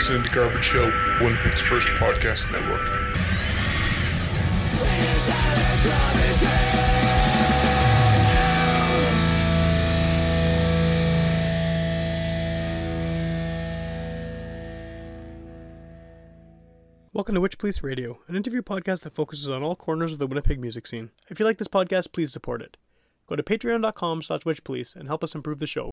listening to Garbage Hill, Winnipeg's first podcast network. Welcome to Witch Police Radio, an interview podcast that focuses on all corners of the Winnipeg music scene. If you like this podcast, please support it. Go to patreon.com slash witchpolice and help us improve the show.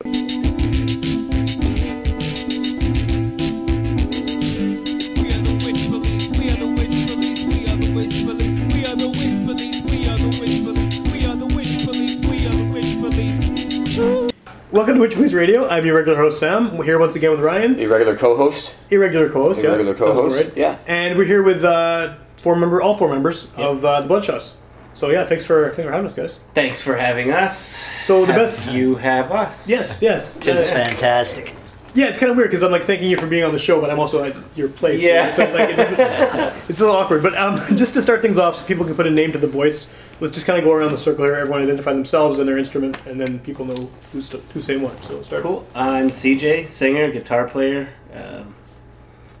Welcome to Witch Police Radio. I'm your regular host, Sam. We're here once again with Ryan, Irregular co-host. irregular co-host. yeah, Irregular sounds co-host, right. yeah. And we're here with uh, four member, all four members of uh, the Bloodshots. So yeah, thanks for thanks for having us, guys. Thanks for having us. So the Have best- you have us. Yes, yes. It's Uh, fantastic. Yeah, it's kind of weird because I'm like thanking you for being on the show, but I'm also at your place. Yeah. So, like, it's, it's a little awkward. But um, just to start things off, so people can put a name to the voice, let's just kind of go around the circle here. Everyone identify themselves and their instrument, and then people know who's st- who's saying what. So we'll start. Cool. I'm CJ, singer, guitar player, um,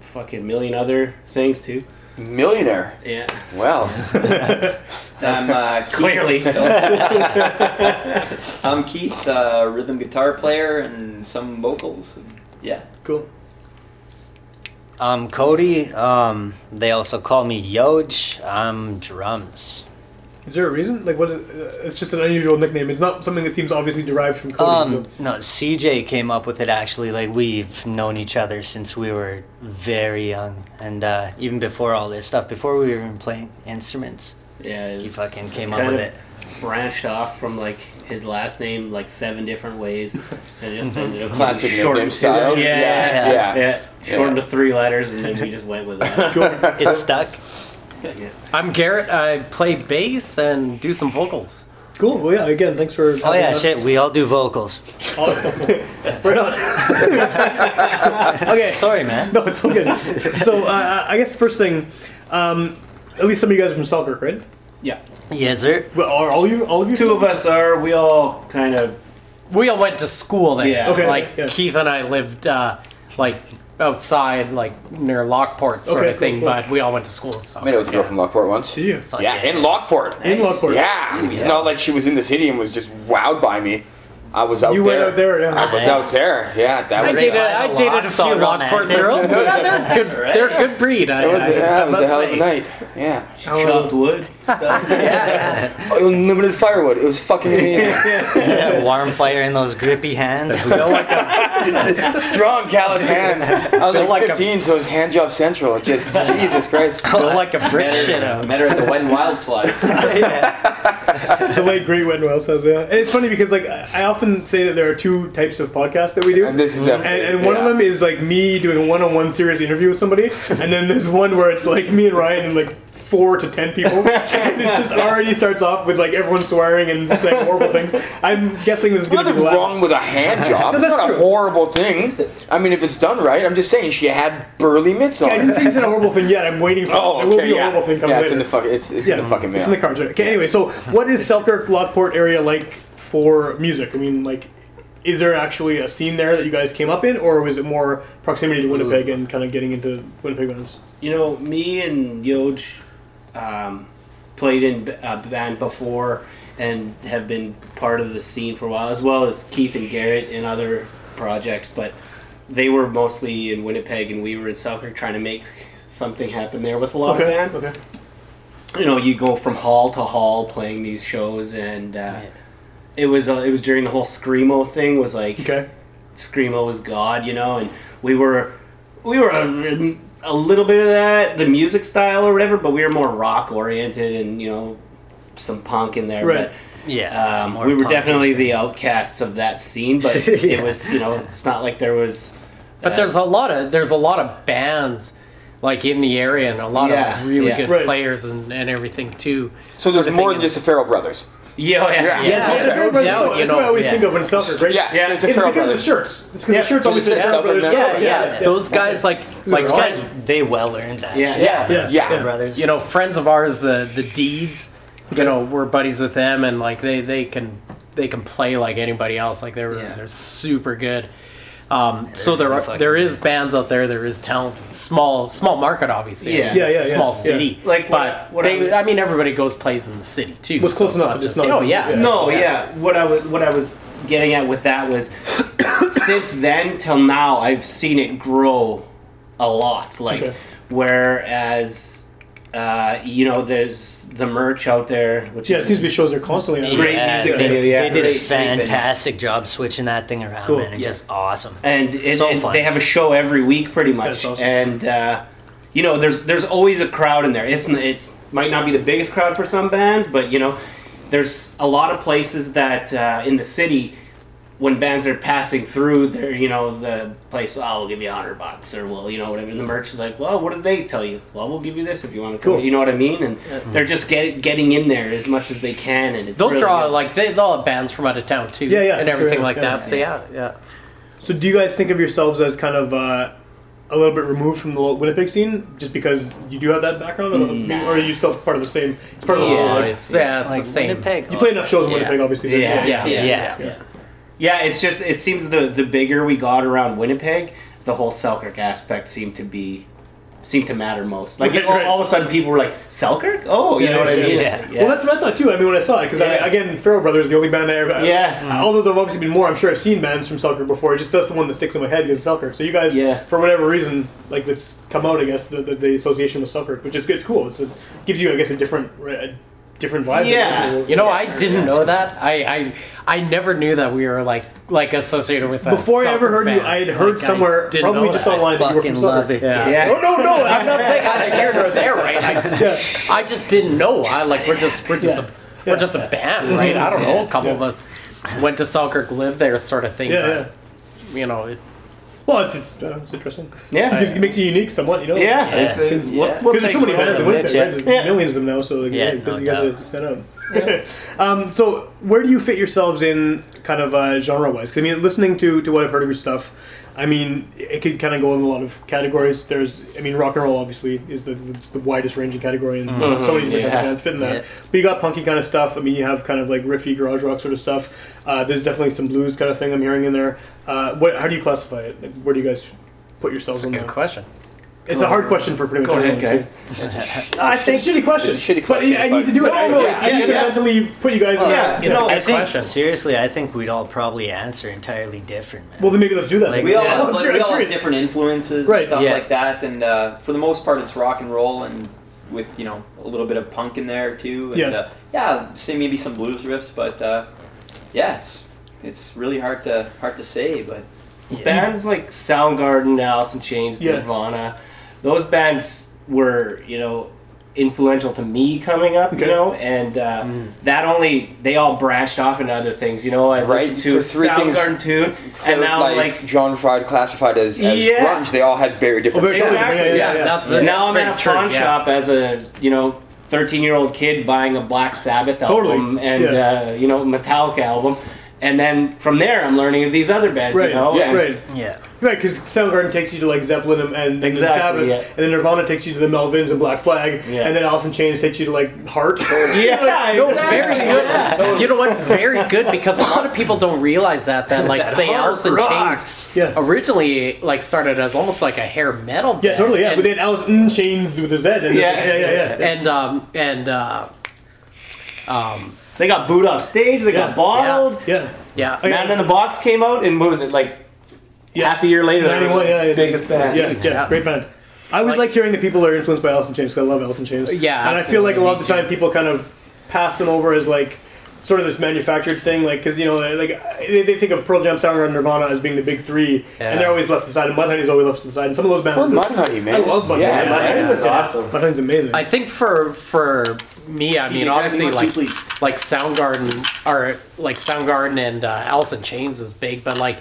fucking million other things too. Millionaire. Yeah. Well, That's I'm uh, Keith. clearly. I'm Keith, uh, rhythm guitar player and some vocals. And yeah. Cool. I'm Cody. Um, they also call me Yoj. I'm drums. Is there a reason? Like, what? Is, uh, it's just an unusual nickname. It's not something that seems obviously derived from Cody. Um, so. no, CJ came up with it actually. Like we've known each other since we were very young, and uh, even before all this stuff, before we were even playing instruments, Yeah. it he fucking came up with it. Branched off from like his last name like seven different ways, and just ended up Classic short- nickname style. Yeah, Yeah, yeah, yeah. Shortened to three letters, and then we just went with that. It stuck. Yeah. I'm Garrett. I play bass and do some vocals. Cool. Well, yeah. Again, thanks for. Oh yeah, shit. We all do vocals. right on. okay. Sorry, man. No, it's all good. so uh, I guess the first thing, um, at least some of you guys are from Selkirk, right? yeah. Yes, sir. Well, are all you? All of you? Two of us are. We all kind of We all went to school there. Yeah. Okay, Like yeah. Keith and I lived uh, like outside, like near Lockport sort Okay, of thing, cool, cool. but we all went to school. So. I met with a girl from Lockport once. Did you? Fuck Yeah, in Lockport. In Lockport. Yeah. not like she was in the city and was just wowed by me. I was out there. You there. went out there, yeah. I was Nice. out there. Yeah, that I was. dated, I dated a locks, few all Lockport romantic. girls. Yeah, they're good. They're a good breed. I, It was, I- yeah, I it was a must hell of say. a night. Yeah. chopped wood stuff. Oh, Unlimited firewood. It was fucking amazing. Yeah, warm fire in those grippy hands. Strong, callous hands. I was like, like a- 15, so it was hand job central. Just Jesus Christ. Feel like a brick shit her, house. met her at the Wet and Wild Slides. the late great Wet Wild says, yeah. And it's funny because like I often say that there are two types of podcasts that we do. And this is and, definitely. and one of them is like me doing a one-on-one serious interview with somebody, and then there's one where it's like me and Ryan and like four to ten people, and it just already starts off with like everyone swearing and saying horrible things. I'm guessing this is going to be Nothing the last. wrong with a hand job. No, It's that's not a horrible thing. I mean, if it's done right, I'm just saying she had burly mitts on. I didn't say it's a horrible thing yet. I'm waiting for. Oh, there will okay, be a horrible thing coming yeah, later. it's in the fucking. It's, it's in the fucking mail. It's in the cards. right? Okay. Anyway, so what is Selkirk Lockport area like for music? I mean, like, is there actually a scene there that you guys came up in, or was it more proximity to Winnipeg and kind of getting into Winnipeg bands? You know, me and Yoj um, played in a band before and have been part of the scene for a while, as well as Keith and Garrett in other projects. But they were mostly in Winnipeg, and we were in Selkirk trying to make something happen there with a lot Okay. of bands. Okay. You know, you go from hall to hall playing these shows, and uh, it was uh, it was during the whole screamo thing. Was like Okay. screamo was god, you know, and we were we were a, a little bit of that, the music style or whatever, but we were more rock oriented and you know some punk in there. Right. Yeah. Um, we were definitely the outcasts of that scene, but it was you know it's not like there was. But uh, there's a lot of there's a lot of bands like in the area and a lot Yeah, of really yeah. good Right. players and, and everything too. So there's Sort of more than just the Farrell brothers. Yeah, oh, yeah, Yeah. Yeah, Yeah. that's, no that's, doubt, that's you what I always yeah. think of when Selkirk, right? Yeah, Yeah, it's It's Farrell because of the shirts. It's because the shirts always say say Farrell Brothers. there? Yeah, yeah. Those guys like like Those Those friends, guys, they well earned that Yeah. shit. Yeah. Yeah. Yeah. brothers. you know, friends of ours, the the deeds, you know, we're buddies with them, and like they they can they can play like anybody else. Like they're Yeah. they're super good. Um, so there are, fucking there good. is bands out there. There is talent. Small small market, obviously. Yeah. Yeah, yeah, yeah, Small yeah. city. Like what- but what I they, was- I mean, everybody goes plays in the city too. Was so close it's enough not to just just- not- Oh yeah. yeah. No, Yeah. yeah. What I was what I was getting at with that was since then till now I've seen it grow a lot. Like Okay. whereas uh, you know there's the merch out there, which Yeah, it is seems to be shows they're constantly on. Great Yeah, music they, video, yeah. they did Great- a great video. fantastic job switching that thing around, Cool. man, and Yeah. just awesome. and, it, So and fun. they have a show every week pretty much awesome. and uh, you know there's there's always a crowd in there it's it's might not be the biggest crowd for some bands but you know there's a lot of places that uh, in the city when bands are passing through there you know the place oh, i'll give you a hundred bucks or well you know whatever and the merch is like well what did they tell you well we'll give you this if you want to come Cool. you know what i mean and they're just get, getting in there as much as they can and it's They'll really draw good. like they, they'll have bands from out of town too. Yeah, yeah, and everything yeah, like yeah. that. So yeah, yeah. So do you guys think of yourselves as kind of uh, a little bit removed from the Winnipeg scene, just because you do have that background, or, Nah. or are you still part of the same? It's part of the Yeah, whole. Like, it's yeah, it's like the same. Winnipeg. you play enough shows in Yeah. Winnipeg, obviously. that- Yeah. Yeah, yeah, yeah. Yeah. Yeah, it's just it seems the the bigger we got around Winnipeg, the whole Selkirk aspect seemed to be seemed to matter most. Like Right, all, right. all of a sudden, people were like Selkirk. Oh, you Yeah, know what I mean? yeah. Like, Well, that's what I thought too. I mean, when I saw it, because Yeah. again, Farrell Brothers, is the only band I ever. Yeah. Uh, although there've obviously been more, I'm sure I've seen bands from Selkirk before. Just that's the one that sticks in my head because Selkirk. So you guys, Yeah. for whatever reason, like that's come out, I guess the, the, the association with Selkirk, which is. It's cool. It's, it gives you, I guess, a different, a different vibe. Yeah. You know, Yeah, I didn't know that. I, I I never knew that we were like like associated with that. Before I ever soccer heard you. I had heard Like, somewhere, probably just that. online, that you were from Fucking love it. Yeah. Yeah. Oh no, no, I'm not saying either here nor there, right? I just, Yeah. I just didn't know. I like we're just we're just Yeah. a, we're just a band, right? I don't know. A couple of us went to Selkirk, lived there, sort of thing. Yeah, but, yeah. You know, it, Well, it's it's, uh, it's interesting. Yeah. it, gives, it makes you unique somewhat, you know. Yeah, it's, it's Yeah. we'll- Because there's so many bands in Winnipeg, Yeah. right? There's Yeah. millions of them now, so like, Yeah, yeah, because no you guys doubt. are stand out. um, so where do you fit yourselves in, kind of uh, genre-wise? 'Cause, I mean, listening to to what I've heard of your stuff, I mean, it could kind of go in a lot of categories. There's, I mean, rock and roll obviously is the, the, the widest ranging category, and so many different kinds of yeah. bands fit in that. Yeah. But you got punky kind of stuff. I mean, you have kind of like riffy garage rock sort of stuff. Uh, there's definitely some blues kind of thing I'm hearing in there. Uh, what, how do you classify it? Like, where do you guys put yourselves it's a in good there? question. It's a hard question for pretty much Go ahead, everyone. guys. too. I think it's a shitty question. It's a shitty But question, I need to do it. No, I, no, I it's- need to yeah. mentally put you guys in Yeah, that. you know, I think question. seriously, I think we'd all probably answer entirely different, man. Well, then maybe let's do that. Like, We all, Yeah. have, like, we all have different influences Right. and stuff Yeah. like that, and uh, for the most part, it's rock and roll, and with you know a little bit of punk in there too. And, Yeah. uh, yeah, say maybe some blues riffs, but uh, yeah, it's it's really hard to hard to say, but bands like Soundgarden, Alice in Chains, Yeah. Nirvana, those bands were you know influential to me coming up, Okay. you know, and uh, that only they all branched off into other things. You know, I Right, listened to for three things- Soundgarden tune, and now like, like. John Fried classified as, as Yeah. grunge, they all had very different Oh, very styles. different. Exactly. Yeah, Yeah, yeah, that's yeah. now I'm very at a true, pawn yeah. shop as a you know 13 year old kid buying a Black Sabbath Totally, album and yeah. uh, you know Metallica album, and then from there I'm learning of these other bands. Right, You know, yeah, and- right, yeah. Right. Because Soundgarden takes you to like Zeppelin and, and, Exactly, Sabbath, yeah. and then Nirvana takes you to the Melvins and Black Flag, Yeah. and then Alice in Chains takes you to like Heart. Yeah, No, exactly. very good. You know what? Very good because a lot of people don't realize that. That like That say hard Alice in. Chains Yeah. originally like started as almost like a hair metal. Band. Yeah, totally. Yeah, And, but they had Alice in Chains with a Z. And Yeah. yeah, yeah, yeah. and um and uh, um They got booed off stage. They Yeah. got bottled. yeah. yeah. Yeah. Man in the Box came out, and what was it like? Yeah. Half a year later, they were 91, yeah, the yeah. biggest band. Yeah, yeah, Yeah. great band. I always like, Like- hearing that people are influenced by Alice in Chains because I love Alice in Chains. Yeah, and I feel like a lot of the time people kind of pass them over as like sort of this manufactured thing, like because you know, like they, they think of Pearl Jam, Soundgarden, Nirvana as being the big three, Yeah. and they're always left aside. And Mudhoney's always left to the side. And some of those bands, Or Mudhoney, man. I love Mudhoney. Yeah, Mudhoney yeah, was yeah. awesome. Mudhoney's amazing. I think for for me, I mean, obviously, one like like Soundgarden or like Soundgarden and uh, Alice in Chains was big, but like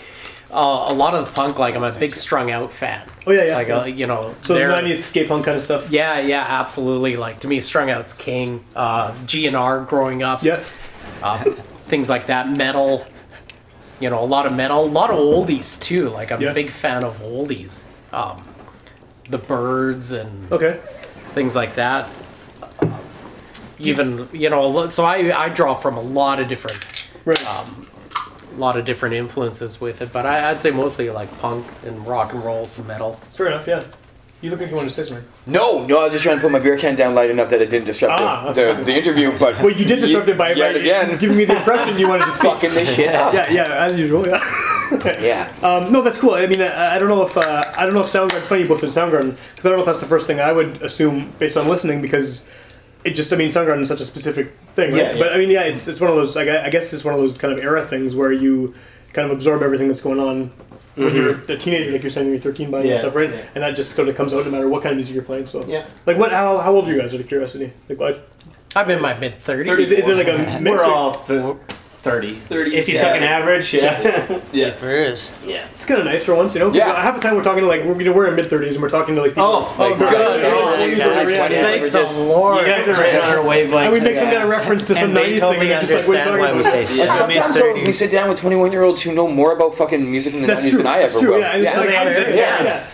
uh, a lot of the punk, like I'm a big strung out fan. oh yeah, yeah. Like uh, you know, so the they're- '90s skate punk kind of stuff. Yeah, yeah, absolutely. Like to me, strung out's king. Uh, GNR growing up, Yeah. uh, things like that. Metal, you know, a lot of metal, a lot of oldies too. Like I'm Yeah. a big fan of oldies. Um, the Byrds and Okay. things like that. Even you know, so I I draw from a lot of different Right. Um, lot of different influences with it, but I, I'd say mostly like punk and rock and roll, some metal. Fair enough. Yeah. You look like you wanted to say something. No, no, I was just trying to put my beer can down light enough that it didn't disrupt Ah, the, okay. the, the interview. But Well, you did disrupt it by, yet by again giving me the impression you wanted to speak. fucking this shit up. Yeah, yeah, as usual. Yeah. Yeah. Um, no, that's cool. I mean, I, I don't know if uh, I don't know if Soundgarden. Funny you both said Soundgarden because I don't know if that's the first thing I would assume based on listening because it just. I mean, Soundgarden is such a specific thing, right? Yeah, yeah. But I mean, yeah, it's it's one of those. I gue- I guess it's one of those kind of era things where you kind of absorb everything that's going on when you're a teenager, like you're saying, when you're 13 buying Mm-hmm. Yeah, and stuff, right? yeah. And that just kind of comes out no matter what kind of music you're playing. So, Yeah. like, what? How, how old are you guys? Out of curiosity, like, what? I'm in my mid 30s. Is, is it like a mix? We're or- all th- 30. 30s, If you yeah. took an average, yeah. Yeah. There is. yeah. It's kind of nice for once, you know. 'cause Yeah. Half the time we're talking to like we're, you know, we're in mid 30s and we're talking to like people. Oh, Like, they're God, God, 20s or God, whatever, yeah. Thank the Lord. You guys are right on our wavelength. And we make some kind of reference to some And they 90s totally thing. and just like, what are you understand why we say Yeah. sometimes though, we sit down with 21 year olds who know more about fucking music in the That's 90s true. than I That's ever true. will. Yeah, Yeah, yeah.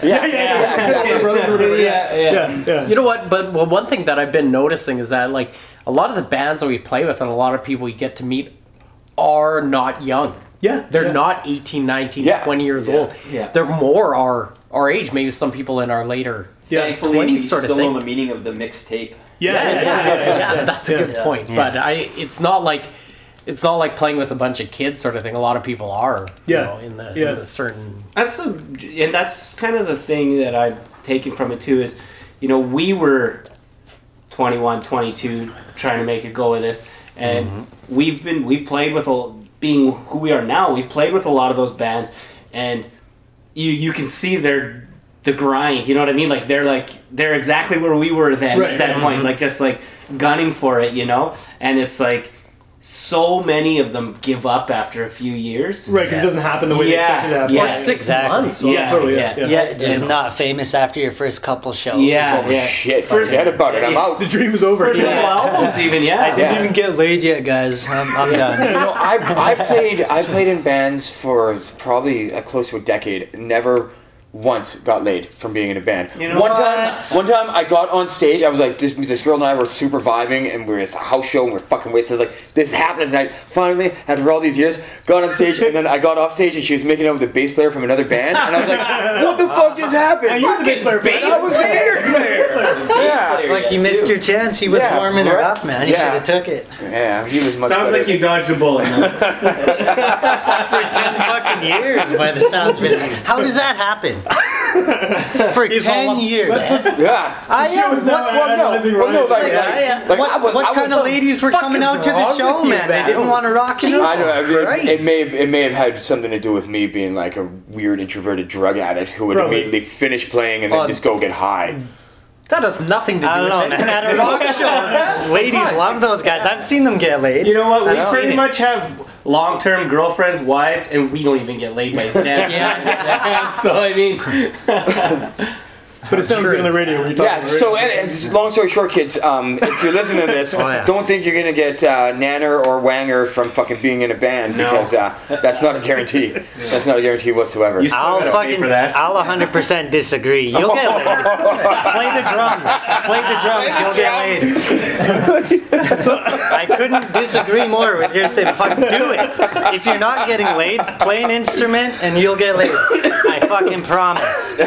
yeah, yeah. You know what? But one thing that I've been noticing is that like a lot of the bands that we play with and a lot of people we get to meet are not young. Yeah, They're yeah. not 18, 19, Yeah. 20 years old. yeah. They're more our our age, maybe some people in our later. Yeah. Thankfully, 20s we sort of still thing. know the meaning of the mixtape. Yeah, yeah, yeah, yeah, yeah, yeah. that's a good Yeah. point. But I it's not like it's not like playing with a bunch of kids sort of thing. A lot of people are, you Yeah. know, in the, Yeah. in the certain That's the, and that's kind of the thing that I've taken from it too is, you know, we were 21, 22, trying to make a go of this, and mm-hmm. we've been we've played with a being who we are now. We've played with a lot of those bands, and you you can see their the grind. You know what I mean? Like they're like they're exactly where we were then Right, at that right. point, mm-hmm. like just like gunning for it. You know, and it's like. So many of them give up after a few years. Right, because it doesn't happen the way they Yeah, expected it to happen. yeah. or six exactly. months. Yeah, totally, yeah, yeah, Yeah, just And- not famous after your first couple shows. Yeah, Oh, yeah. shit. First- Forget about it. I'm out. The dream is over. First Yeah. couple albums, even yeah. I didn't Yeah. even get laid yet, guys. I'm, I'm done. You know, I, I played I played in bands for probably uh, close to a decade. Never once got laid from being in a band. You know one what? time, one time I got on stage. I was like, this this girl and I were super vibing, and we were at a house show, and we are fucking wasted. I was like, this is happening tonight. Finally, after all these years, got on stage, and then I got off stage, and she was making out with a bass player from another band, and I was like, what the fuck just happened? And you're the bass player. Fucking bass player. yeah, Like you missed your chance. He was Yeah, warming her up, man. You Yeah. should have took it. yeah, he was much Sounds better. like you dodged a bullet. For ten fucking years, by the sounds of it. How does that happen? For He's ten years. Yeah. I was am. now What, analyzing Well, no, like, like, like, like, what, was, what kind of ladies were coming out to the show, you, man? They didn't want to rock and roll. I don't know. It, it may have it may have had something to do with me being like a weird introverted drug addict who would Probably. immediately finish playing and then Oh. just go get high. That has nothing to do I don't know, with it. man. At a rock show, ladies love those guys. I've seen them get laid. You know what? We I've seen pretty it. much have long-term girlfriends, wives, and we don't even get laid by them. Yeah. so I mean, But it sounds good on the radio when you're talking. Yeah. on the So, and, and long story short, kids, um, if you're listening to this, Oh, yeah. don't think you're gonna get uh, Nanner or Wanger from fucking being in a band No. because uh, that's not a guarantee. That's not a guarantee whatsoever. You still I'll gotta fucking, for that. I'll 100% disagree. You'll get laid. Play the drums. Play the drums. You'll get laid. so I couldn't disagree more with your saying, fuck, do it. If you're not getting laid, play an instrument and you'll get laid. I fucking promise.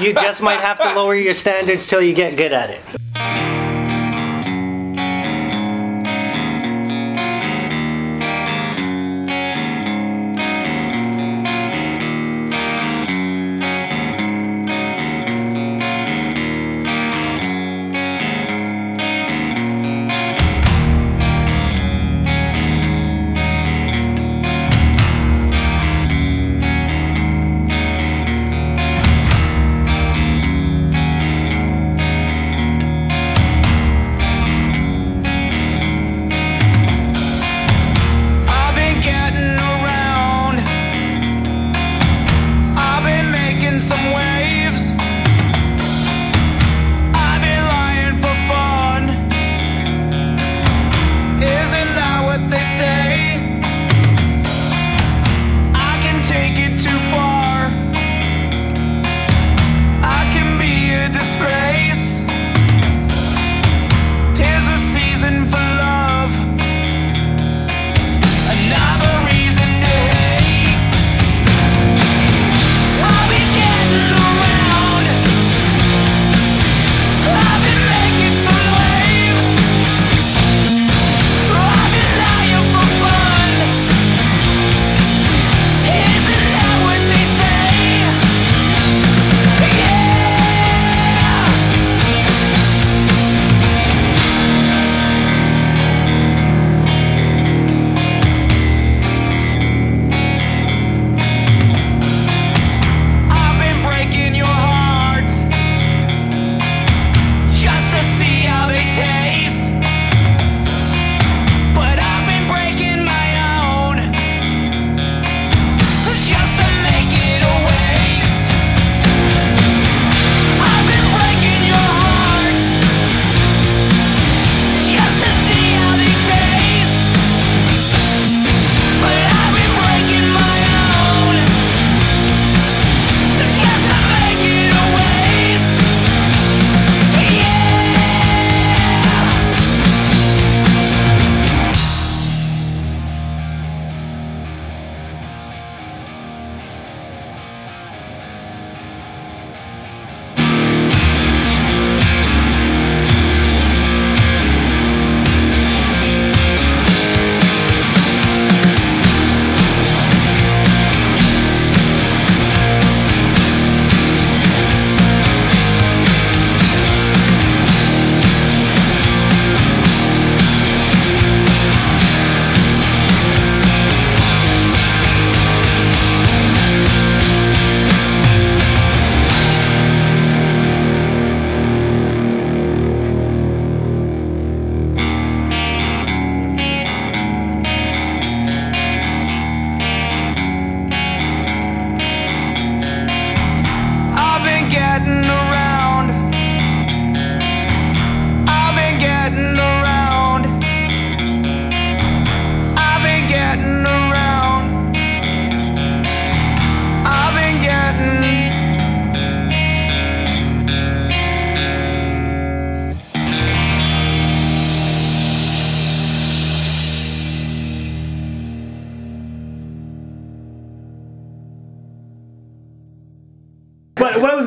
You just might have to lower your standards till you get good at it.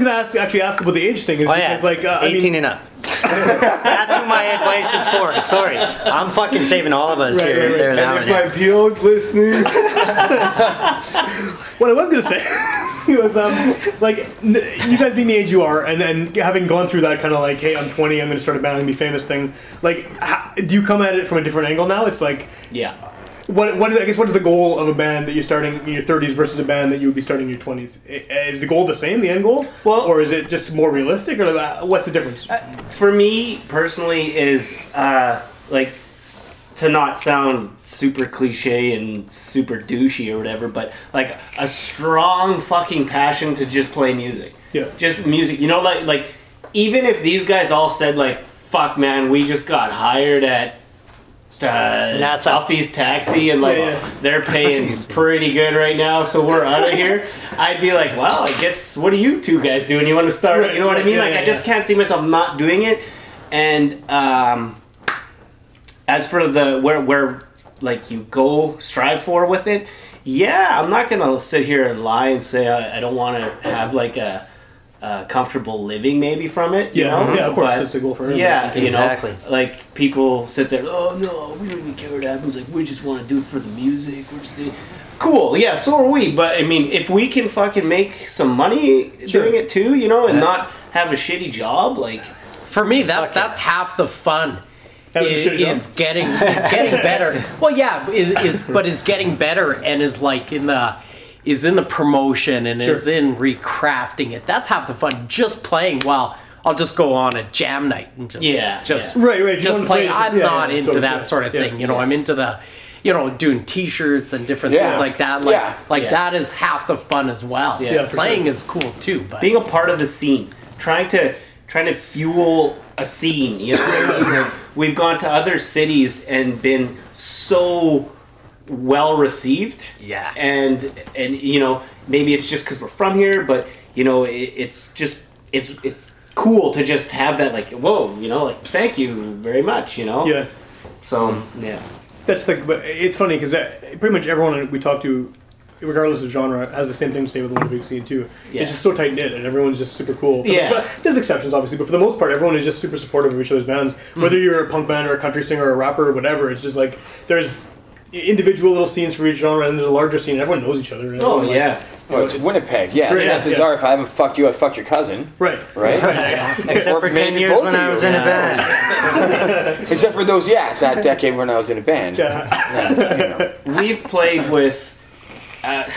Gonna ask, actually ask about the age thing is Oh yeah, because like uh, I 18 mean, and up. That's who my advice is for. Sorry, I'm fucking saving all of us Right, here, right, right. there, now, And and if my PO's listening. what I was gonna say was um like n- you guys being the age you are and and having gone through that kind of like hey I'm 20 I'm gonna start a band and be famous thing like how, do you come at it from a different angle now? It's like Yeah. What what is, I guess what is the goal of a band that you're starting in your 30s versus a band that you would be starting in your 20s? Is the goal the same, the end goal, Well- or is it just more realistic, or uh, what's the difference? For me personally, is uh, like to not sound super cliche and super douchey or whatever, but like a strong fucking passion to just play music. Yeah. Just music. You know, like like even if these guys all said like, "Fuck, man, we just got hired at." Uh, NASA. Duffy's taxi and like Yeah, yeah. they're paying pretty good right now, so we're out of here. I'd be like, well, I guess what are you two guys doing? You want to start? Right, you know what I mean? yeah, like yeah, I just can't see myself not doing it. And um, as for the where where like you go strive for with it, yeah, I'm not gonna sit here and lie and say I, I don't want to have like a, a comfortable living maybe from it. You Yeah, know? yeah, of course, But, that's the goal for everyone. Yeah, you Exactly. know, like people sit there. Oh no, we don't even care what happens. Like we just want to do it for the music. We're just cool. Yeah, so are we. But I mean, if we can fucking make some money Sure. doing it too, you know, and not have a shitty job, like For me, that that's half the fun. Is, is getting is getting better. Well, yeah, is, is but is getting better and is like in the is in the promotion and is in recrafting it. That's half the fun. Just playing while I'll just go on a jam night and just Yeah, just yeah. Right, right, Just wanna play. play I'm yeah, not yeah, into totally, that yeah. sort of Yeah. thing. You know, I'm into the you know doing T-shirts and different Yeah. things like that. Like Yeah. like Yeah. that is half the fun as well. Yeah, Yeah, playing sure. is cool too. But being a part of the scene, trying to trying to fuel a scene. You know, what I mean? Like, we've gone to other cities and been so well received. Yeah. and and you know maybe it's just because we're from here, but you know it, it's just it's it's cool to just have that like whoa you know like thank you very much you know Yeah, so yeah that's the. but it's funny because pretty much everyone we talk to, regardless of genre, has the same thing to say with the one big scene too. Yeah. It's just so tight knit, and everyone's just super cool. For the- Yeah. for- there's exceptions, obviously, but for the most part, everyone is just super supportive of each other's bands. Mm-hmm. Whether you're a punk band or a country singer or a rapper or whatever, it's just like there's individual little scenes for each genre, and there's a larger scene. Everyone knows each other. and oh everyone, like- yeah Well, it's, It's- Winnipeg. Yeah, great, chances yeah. are, if I haven't fucked you, I fucked your cousin, right. right? Except for 10 years when I was in a band. Except for those, yeah, that decade when I was in a band. Yeah. we've played with uh,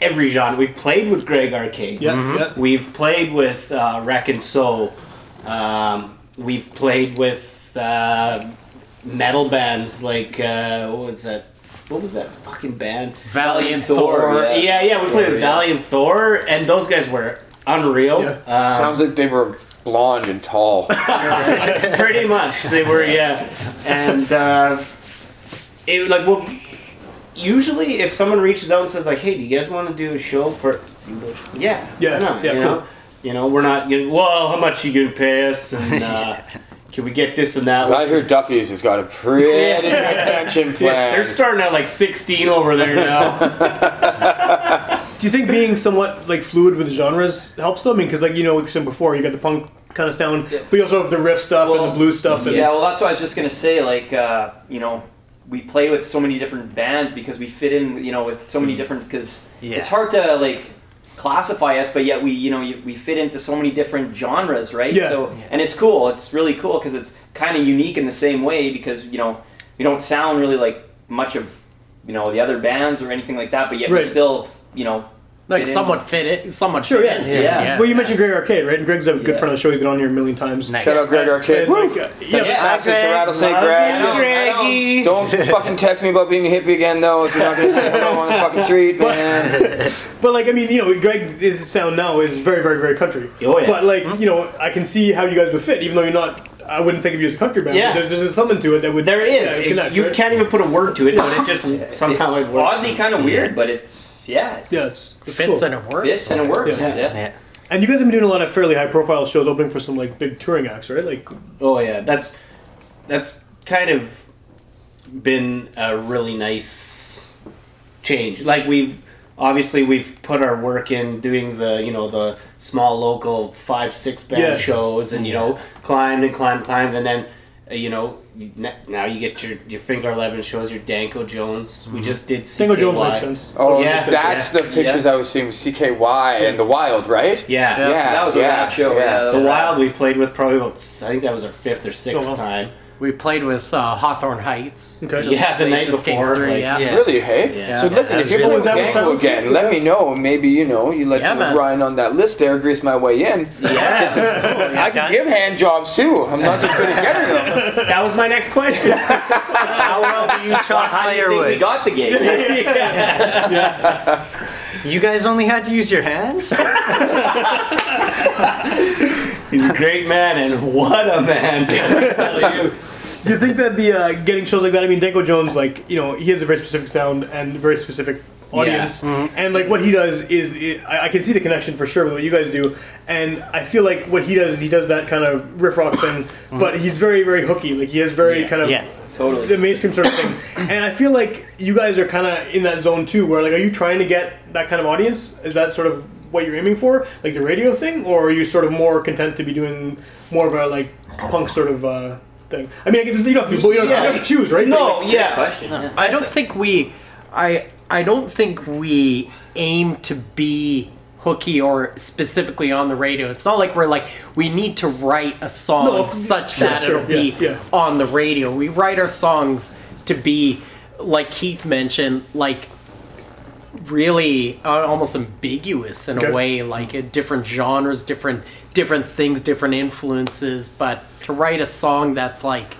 every genre we've played with Greg Arcade Yeah, yeah. we've played with uh, Wreck and Soul. um, we've played with uh, metal bands like uh, what was that what was that fucking band Valient Thorr, Thor. yeah. yeah yeah we played Yeah, with yeah. Valient Thorr and those guys were unreal Yeah. Um, Sounds like they were blonde and tall. pretty much they were yeah and uh, it like well usually if someone reaches out and says like hey do you guys want to do a show for yeah Yeah, why not, yeah, you cool. know you know we're not you know, well how much you gonna pay us and uh, can we get this and that I hear Duffy's has got a pretty good pension plan. they're starting at like 16 over there now Do you think being somewhat like fluid with genres helps though? I mean, because like you know, we said before, you got the punk kind of sound, but you also have the riff stuff and the blues stuff. And, Yeah, well, that's what I was just gonna say. Like, uh, you know, we play with so many different bands because we fit in, you know, with so many different. Because Yeah. it's hard to like classify us, but yet we, you know, we fit into so many different genres, right? Yeah. So, and it's cool. It's really cool because it's kind of unique in the same way because you know we don't sound really like much of you know the other bands or anything like that, but yet Right. we still, you know, Like fit in. somewhat fit it. Somewhat Sure, fit yeah. it, Yeah. Well, you mentioned Greg Arcade, right? And Greg's a good Yeah. friend of the show. He's been on here a million times. Nice. Shout out Greg Arcade. And, like, uh, yeah, Yeah. Access to Greg. Rattlesnake Love Greg. you, know, I know. Greggy. Don't fucking text me about being a hippie again, though, if you're not gonna say hello on the fucking street, man. but like I mean, you know, Greg his sound now is very, very, very country. Oh, yeah. But like you know, I can see how you guys would fit, even though you're not. I wouldn't think of you as a country band. Yeah. but there's something to it that would. There is. yeah, is It- connect, you right? can't even put a word to it but it just somehow it's it works oddly kind of weird, but it's yeah, it's, Yeah, it's, it's fits cool. and it works. fits and it works. Yeah. Yeah. Yeah. And you guys have been doing a lot of fairly high profile shows, opening for some like big touring acts, right? Like Oh yeah, that's that's kind of been a really nice change. Like we've obviously we've put our work in doing the you know the small local five six band Yes. shows and you know climbed and climbed climbed and then Uh, you know now you get your your finger 11 shows your danko jones we mm-hmm. just did Single Jones CKY. makes sense. Oh, Yeah. that's Yeah. the pictures I was seeing with CKY and the Wild, right? yeah, Yeah, That was a yeah, rad show. Yeah, yeah. the wild we played with probably about s- i think that was our fifth or sixth Oh, wow. time We played with uh, Hawthorne Heights. Okay. Yeah, the they night just before, through, like- yeah. Yeah. Really, hey? Yeah. So listen, if you're was playing really- with Was that Danko again, sounds- let me know. Maybe you know you let Yeah, the man. Brian on that list there, grease my way in. yeah I can give hand jobs too. I'm not just good at getting them. that was my next question How well do you chop How do we got the gig? You guys only had to use your hands? He's a great man and what a man you. Do you think that the uh, getting shows like that? I mean, Danko Jones, like you know, he has a very specific sound and a very specific audience, and like what he does is, it, I, I can see the connection for sure with what you guys do, and I feel like what he does is he does that kind of riff rock thing, but he's very very hooky. Like he has very Yeah. kind of Yeah. Totally. the mainstream sort of thing, and I feel like you guys are kind of in that zone too, where like, are you trying to get that kind of audience? Is that sort of what you're aiming for, like the radio thing, or are you sort of more content to be doing more of a like punk sort of uh, thing? I mean, I guess you don't have to, you don't, you don't have to choose, right? no like, yeah Question. Yeah. I don't think we, I I don't think we aim to be hooky or specifically on the radio. It's not like we're like we need to write a song No, of- such sure, that sure, it'll be yeah, yeah. on the radio. We write our songs to be like Keith mentioned, like really uh, almost ambiguous in Okay. a way like uh, different genres different different things different influences but to write a song that's like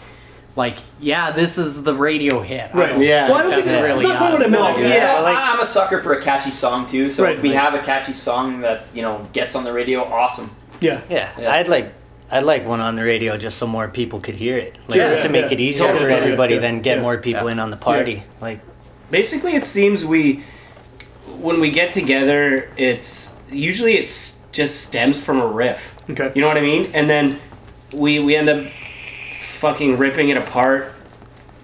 like yeah this is the radio hit Right. Yeah, Well, I don't think that's it's, really it's not quite what I us. meant. No, like, yeah. Yeah, like- I'm a sucker for a catchy song too. So Right. if we have a catchy song that you know gets on the radio, awesome. yeah. Yeah, Yeah. I'd like I'd like one on the radio just so more people could hear it. Like Sure, just to make yeah. it easier Totally, for everybody, yeah, then get yeah. more people Yeah. in on the party. Like basically it seems we when we get together it's usually it's just stems from a riff Okay. you know what i mean and then we we end up fucking ripping it apart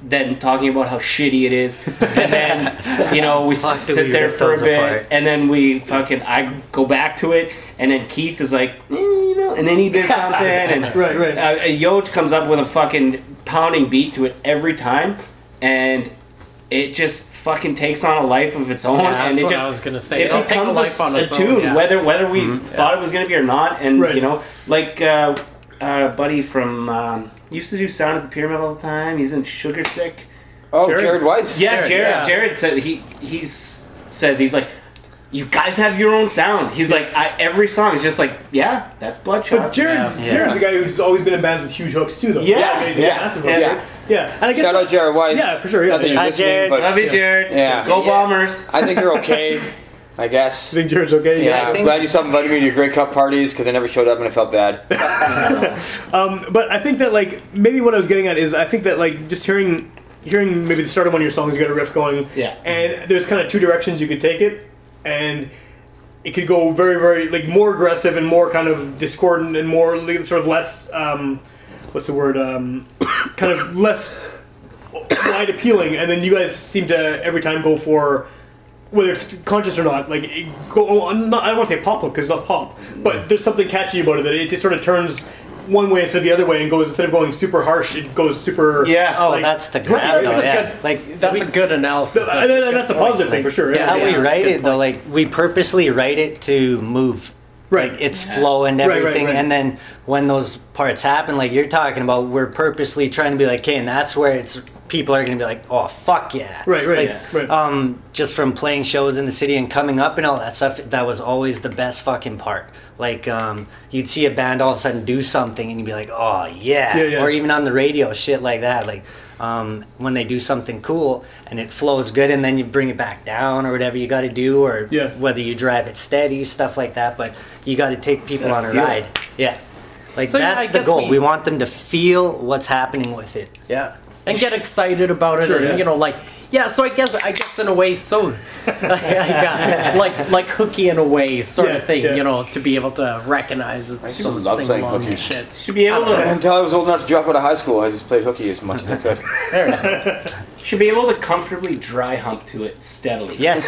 then talking about how shitty it is and then you know we Fuck, sit there for a bit apart. and then we fucking i go back to it and then keith is like eh, you know and then he does something and Right, right. uh, Yoj comes up with a fucking pounding beat to it every time, and it just fucking takes on a life of its own. Yeah, and it what just I was gonna say. it It'll take a becomes life a, on a its own, tune, yeah. whether whether we thought it was gonna be or not. And Right. you know, like uh, our buddy from um, used to do sound at the pyramid all the time. He's in Sugar Sick. Oh, Jared. Jared, Weiss. Yeah, Jared, Jared. yeah. Jared said he he's says he's like. You guys have your own sound. He's like, I, every song is just like, yeah, that's Bloodshot. But Jared's Yeah. Jared's a guy who's always been in bands with huge hooks too, though. Yeah, Like, he's yeah, massive hooks, yeah. right? Yeah, and I guess Shout out Jared Weiss. Yeah, for sure, yeah, Not that you're Hi, listening, Jared. but Love you, Jared. Yeah. Go Yeah. Bombers. I think they're okay. I guess. I think Jared's okay. Yeah, I I'm think- glad you stopped inviting me to your Grey Cup parties because I never showed up and I felt bad. Um, but I think that like maybe what I was getting at is I think that like just hearing hearing maybe the start of one of your songs, you got a riff going, Yeah. and there's kind of two directions you could take it, and it could go very very like more aggressive and more kind of discordant and more sort of less um, what's the word um, kind of less wide appealing, and then you guys seem to every time go for. Whether it's conscious or not, like it go, not, I don't want to say pop hook because it's not pop, but there's something catchy about it that it, it sort of turns one way instead of the other way and goes instead of going super harsh, it goes super. Yeah. oh, like- that's the That's grab a though. good- like That's we- a good analysis. and, a and that's a good point. positive thing for sure. Yeah. how we write good it though, like we purposely write it to move. Right. Like its flow and Right, right, everything, right. and then when those parts happen, like you're talking about, we're purposely trying to be like, okay, and that's where it's people are gonna be like, oh fuck yeah, Right, right, Like, yeah, right. Um, just from playing shows in the city and coming up and all that stuff, that was always the best fucking part. Like um, you'd see a band all of a sudden do something, and you'd be like, oh yeah, Yeah, yeah. or even on the radio, shit like that, like. Um, when they do something cool and it flows good, and then you bring it back down or whatever you got to do, or Yeah. whether you drive it steady, stuff like that. But you got to take people on a feel it. ride. Yeah, like So, that's I the goal. we- We, want them to feel what's happening with it. Yeah. And get excited about it, Sure, and yeah. you know, like yeah. So I guess I guess in a way, so like, like like hooky in a way, sort Yeah, of thing. yeah. You know, to be able to recognize it, used to some love sing playing along hooky. and shit. Should be able to. Until I was old enough to drop out of high school, I just played hooky as much as I could. should be able to comfortably dry hump to it steadily. Yes.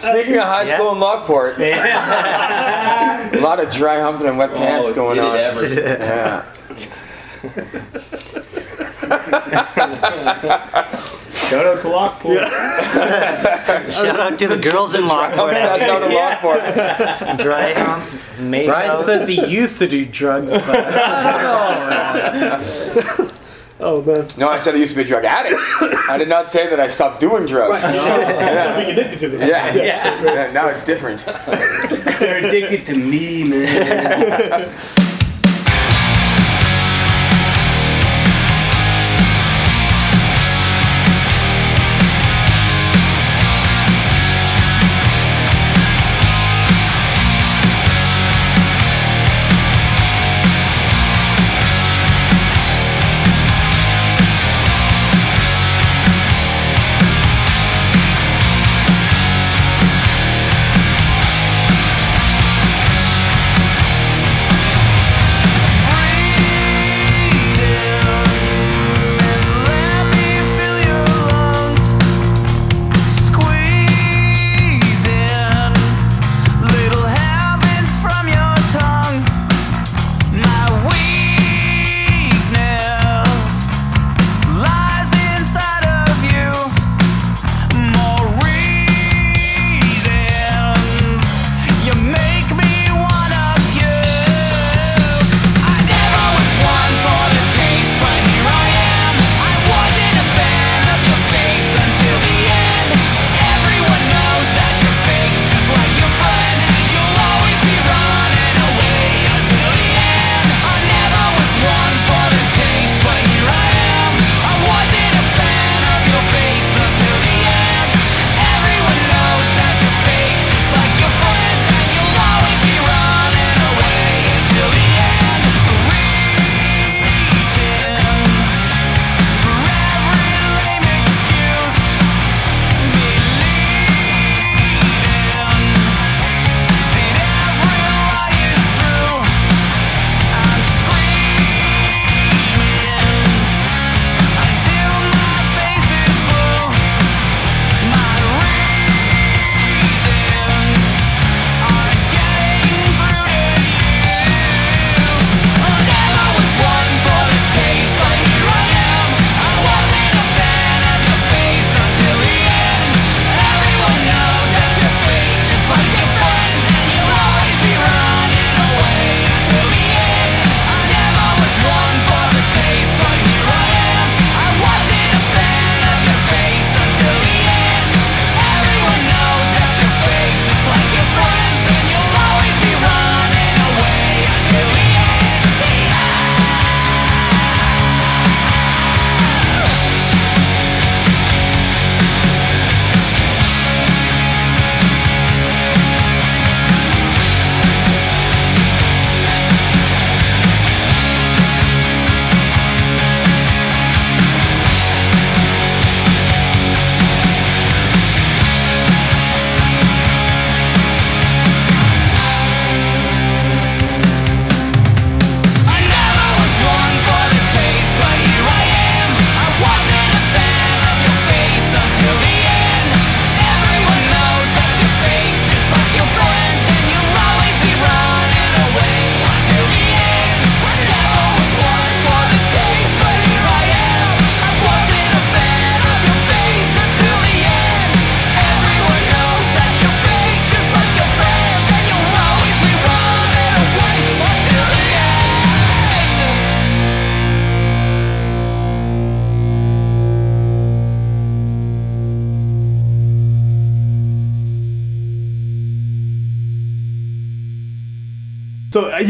Speaking of high Yeah. school in Lockport, a lot of dry humping and wet oh, pants Oh, going on. ever. Yeah. Shout out to Lockport. Shout out to the girls in Lockport. That's down to Lockport. Dry hump. Make Ryan out. says he used to do drugs, but I don't know. Oh man. No, I said I used to be a drug addict. I did not say that I stopped doing drugs. Stop being addicted to them. Yeah. yeah. Now it's different. They're addicted to me, man.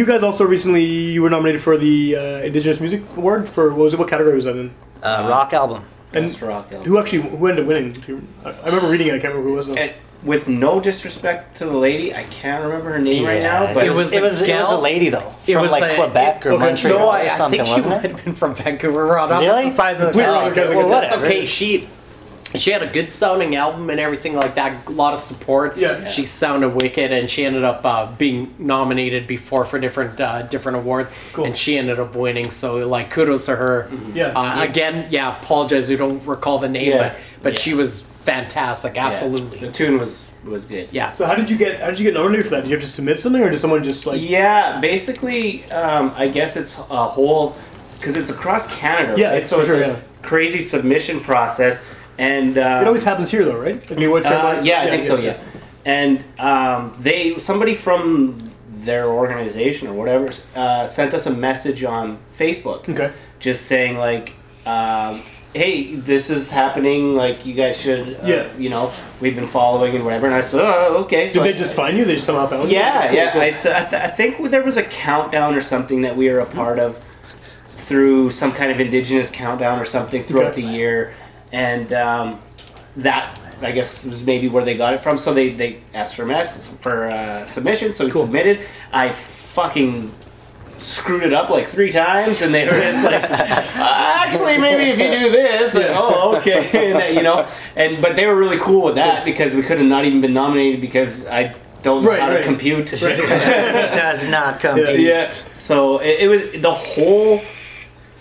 you guys also recently you were nominated for the uh, Indigenous Music Award for what was it? What category was that in? Uh, rock album. And Best rock album. who actually who ended up winning? I I remember reading it. I can't remember who it was. Though. And with no disrespect to the lady, I can't remember her name right now, but It was it was, a it was a lady though, it from was like a- Quebec or okay. Montreal No, or I, I think she wasn't might it? have been from Vancouver. We're on Really? opposite sides of the Completely town. wrong, okay, well, That's okay. She she had a good sounding album and everything like that. A lot of support. Yeah. she sounded wicked, and she ended up uh, being nominated before for different uh, different awards, Cool. and she ended up winning. So like, kudos to her. Yeah. Uh, Again, yeah. Apologize, we don't recall the name, Yeah. but but Yeah. she was fantastic. Yeah. Absolutely. The tune was was good. Yeah. So how did you get how did you get nominated for that? Did you have to submit something, or did someone just like? Yeah, basically, um, I guess it's a whole because it's across Canada. Yeah, right? it's so for it's sure, a yeah. crazy submission process, and uh, It always happens here, though, right? I mean, what uh, yeah, I think so. Yeah, and um, they somebody from their organization or whatever uh, sent us a message on Facebook, Okay. just saying like. Um, Hey, this is happening. Like you guys should, uh, Yeah. You know, we've been following and whatever. And I said, "Oh, okay." So Did I- they just find you? They just somehow found you? yeah, Cool, yeah. cool. I, I, th- I think there was a countdown or something that we were a part of through some kind of indigenous countdown or something throughout Okay. the year, and um, that I guess was maybe where they got it from. So they, they asked for mess for uh, submission, so we Cool. submitted. I fucking screwed it up like three times, and they were just like, "Uh, actually, maybe if you do this, like, oh, okay, and, you know, and but they were really cool with that because we could have not even been nominated because I don't know Right, how right. to compute. Does not compete. yeah. So it, it was the whole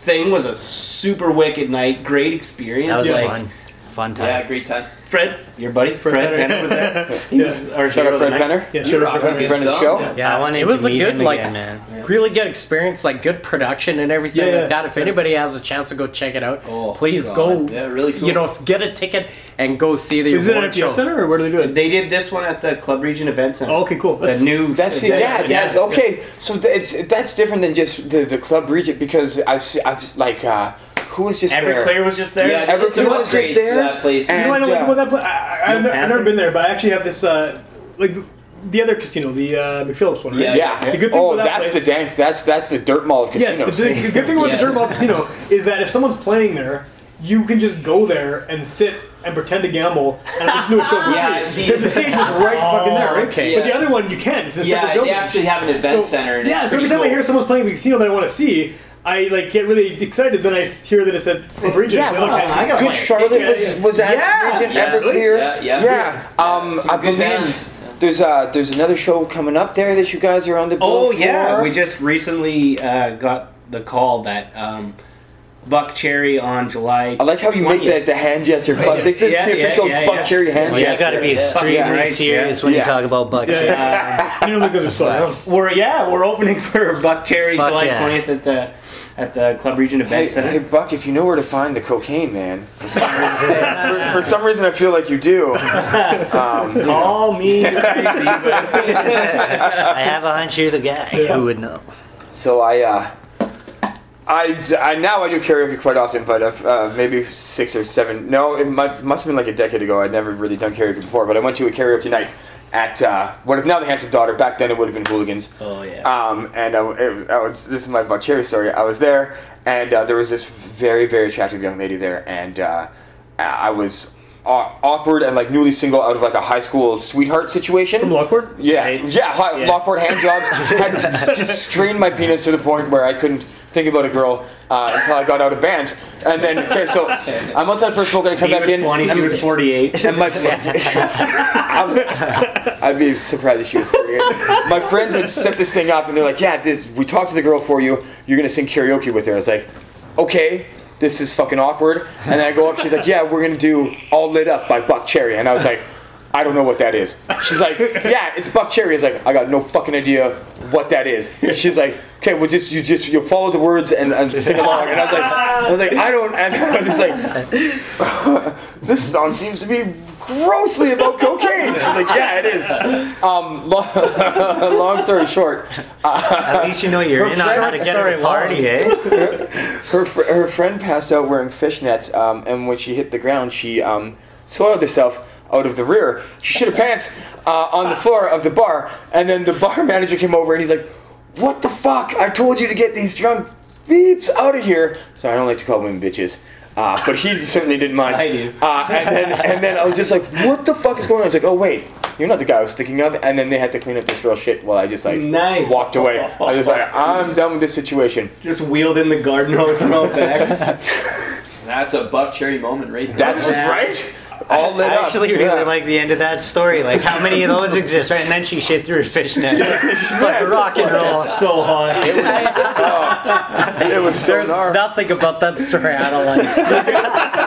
thing was a super wicked night, great experience. That was like, fun. Fun time. Yeah, great time. Fred, your buddy, Fred, Penner. Penner was there. He was our Shout out Fred of. Penner. Yeah, You sure. rocked sure, a sure. good Friend of the show. Yeah. Yeah, I wanted it was to a meet good him like again, man. really good experience like good production and everything Yeah, yeah. like that if anybody has a chance to go check it out Oh, please God. go Yeah, really cool. you know get a ticket and go see the Is it an award MTS show center or where do they do it? They did this one at the Club Regent Event Center. Oh, okay, cool. The That's, new. That's the- yeah, yeah, Okay, so it's that's different than just the, the club regent because I've I've like uh, who was just there? Everclear was just there. Yeah, they did Everclear was just there, that place. you know what I don't like and, about uh, that place? I, I, Steel I've, never, never been there, but I actually have this uh, like the other casino, the uh, McPhillips one, right? Yeah. Yeah. The good thing oh, that that's place- the dank. That's that's the dirt mall of Yes, casinos. the, the, the good thing about Yes. the Dirt Ball Casino is that if someone's playing there, you can just go there and sit and pretend to gamble and listen to a show for Yeah, free. see- Because the stage is right fucking there, right? okay. But the other one you can't. It's a separate Yeah, building. they actually have an event center. And yeah, it's so every pretty time I hear someone's playing the casino that I want to see, I like get really excited. Then I hear that it's at Club Regent. Yeah, It's like, well, okay, I gotta Good. Charlotte Yeah, was yeah. was at Yeah, region yes. Everclear. Yeah, yeah. yeah. Um, Some I good believe bands. there's uh there's another show coming up there that you guys are on the bill Oh yeah, for. we just recently uh, got the call that um, Buckcherry on July. I like how you make 20th. the, the hand gesture. But this is Yeah, the official yeah, Buck yeah. Cherry hand Well, you gesture. got to be Yeah. extremely Yeah, right, serious yeah. when Yeah. you talk about buck Yeah, shit. yeah. I don't think those are still around. We're yeah, we're opening for Buckcherry Fuck July yeah. twentieth at the at the Club Regent Event Hey, Center. hey, Buck, if you know where to find the cocaine, man. For some reason, for, for some reason I feel like you do. Um, Call me crazy, I have a hunch you're the guy who would know. so I, uh, I, I now I do karaoke quite often, but uh, maybe six or seven. No, it might, must have been like a decade ago. I'd never really done karaoke before, but I went to a karaoke night at uh, what is now the Handsome Daughter. Back then it would have been Hooligans. oh yeah. Um, and I, it, I was, this is my Buckcherry story. I was there, and uh, there was this very, very attractive young lady there, and uh, I was awkward and like newly single out of like a high school sweetheart situation. From Lockport? Yeah, Right. yeah, hi, Yeah. Lockport hand jobs had just strained my penis to the point where I couldn't think about a girl uh, until I got out of bands. And then, okay, so I'm outside smoke, and I come he back was in. twenty, she was forty-eight. and my, I'm, I'd be surprised if she was 48. My friends had set this thing up, and they're like, "Yeah, this, we talked to the girl for you. You're gonna sing karaoke with her." I was like, "Okay, this is fucking awkward." And then I go up. She's like, "Yeah, we're gonna do All Lit Up by Buckcherry," and I was like. I don't know what that is. She's like, yeah, it's Buckcherry. I was like, I got no fucking idea what that is. She's like, okay, well, just you just you follow the words and, and sing along. And I was like, I was like, I don't. And I was just like, this song seems to be grossly about cocaine. She's like, yeah, it is. Um, long, long story short, At least you know you're in on how to get her to party, eh? her fr- her friend passed out wearing fishnets, um, and when she hit the ground, she um, soiled herself out of the rear. She shit her pants uh, on the floor of the bar, and then the bar manager came over and he's like, "What the fuck? I told you to get these drunk beeps out of here." So I don't like to call women bitches. Uh, but he certainly didn't mind. I do. Uh, and then and then I was just like, "What the fuck is going on?" I was like, "Oh wait, you're not the guy I was thinking of." And then they had to clean up this girl's shit while I just like Nice. walked away. I was like, "I'm done with this situation." Just wheeled in the garden hose from out back. That's a Buckcherry moment right there. That's Yeah. right. All lit I up. actually really Yeah. like the end of that story. Like, how many of those exist, right? And then she shit through her fishnet. like rock and roll. So hot. It was oh. so There's gnarly. nothing about that story I don't like.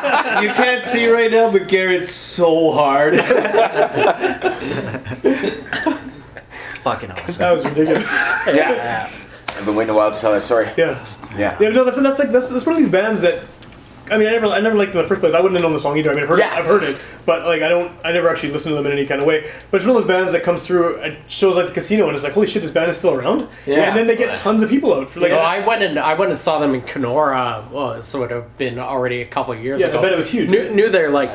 You can't see right now, but Garrett's so hard. Fucking awesome. That was ridiculous. Yeah. I've been waiting a while to tell that story. Yeah. Yeah. Yeah, no, that's that's like that's, that's one of these bands that. I mean, I never, I never liked them in the first place. I wouldn't have known the song either. I mean, I've heard, Yeah. it, I've heard it, but like, I don't, I never actually listened to them in any kind of way. But it's one of those bands that comes through at shows like the casino, and it's like, holy shit, this band is still around. Yeah. And then they get tons of people out for like. No, I went and I went and saw them in Kenora. Well, this would have been already a couple of years Yeah, I ago. bet it was huge, Knew, right? knew they're like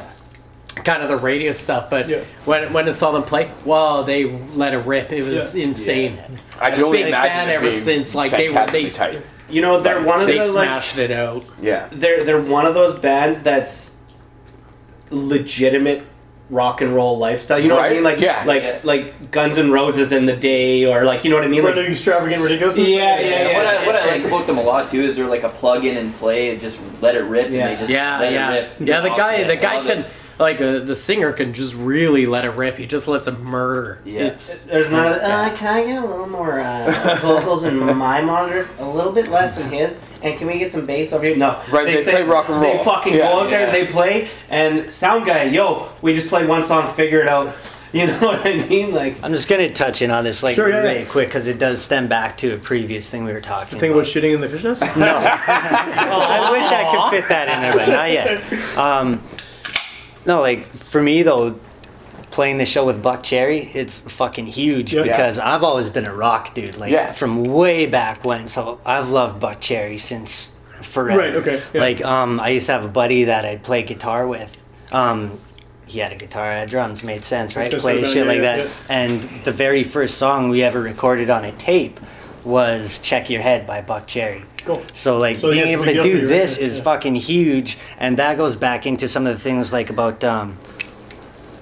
kind of the radio stuff, but Yeah. when when I saw them play, well, they let it rip. It was Yeah. insane. I I'm can a only big fan ever since like they were they tight. You know, they're one of they the like smashed it out. Yeah. they're they're one of those bands that's legitimate rock and roll lifestyle. You know what I mean? Like Yeah. like like Guns and Roses in the day, or like you know what I mean? Where Like they're extravagant, ridiculous. Yeah, yeah, And what, I, what I like about them a lot too is they're like a plug in and play, and just let it rip, Yeah. and they just Yeah, let yeah, it rip. yeah. The Awesome. guy, the guy can it. Like uh, the singer can just really let it rip. He just lets it murder. Yeah. It's There's none of uh, can I get a little more uh, vocals in my monitors? A little bit less in his? And can we get some bass over here? No. Right, they play rock and roll. They fucking Yeah, go out there, yeah. they play, and sound guy, yo, we just play one song, figure it out. You know what I mean? Like, I'm just gonna touch in on this like Sure, yeah, really yeah. quick because it does stem back to a previous thing we were talking Think about shitting in the fish nest. No. I wish I could fit that in there, but not yet. Um, no, like for me though, playing the show with Buckcherry, it's fucking huge Yeah. because I've always been a rock dude, like Yeah. from way back when. So I've loved Buckcherry since forever. Right, okay, yeah. Like um, I used to have a buddy that I'd play guitar with. Um, he had a guitar, I had drums, made sense, right? Play shit like that. And the very first song we ever recorded on a tape was "Check Your Head" by Buckcherry. Cool. So like So, being able to do this right? is Yeah. fucking huge, and that goes back into some of the things like about um,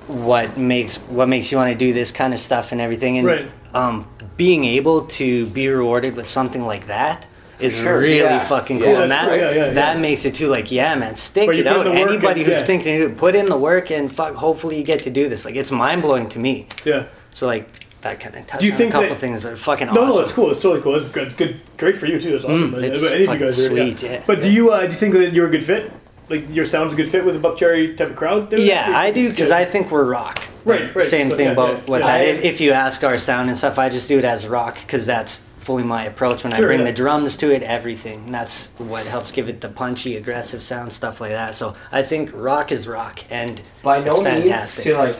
what makes what makes you want to do this kind of stuff and everything, and Right. um, being able to be rewarded with something like that is Sure, really yeah. fucking cool, that's and that cool, yeah, yeah, that makes it too like yeah, man, stick But it out. Anybody and- who's yeah. thinking to do, put in the work, and fuck, hopefully you get to do this. Like it's mind blowing to me. Yeah. So like that kind of touched Do you on think a couple that- things, but fucking No, awesome. no, it's cool. It's totally cool. It's good. It's good. Great for you too. That's awesome. Mm, it's But any of you fucking guys are sweet, yeah. But do you uh, do you think that you're a good fit? Like your sound's a good fit with the Buckcherry type of crowd? Yeah, I do because I think we're rock. Right, right. Same So, thing yeah, about yeah, what yeah. that. I- If, if you ask our sound and stuff, I just do it as rock because that's fully my approach. When Sure, I bring yeah. the drums to it, everything. And that's what helps give it the punchy, aggressive sound, stuff like that. So I think rock is rock, and by it's no means fantastic. to like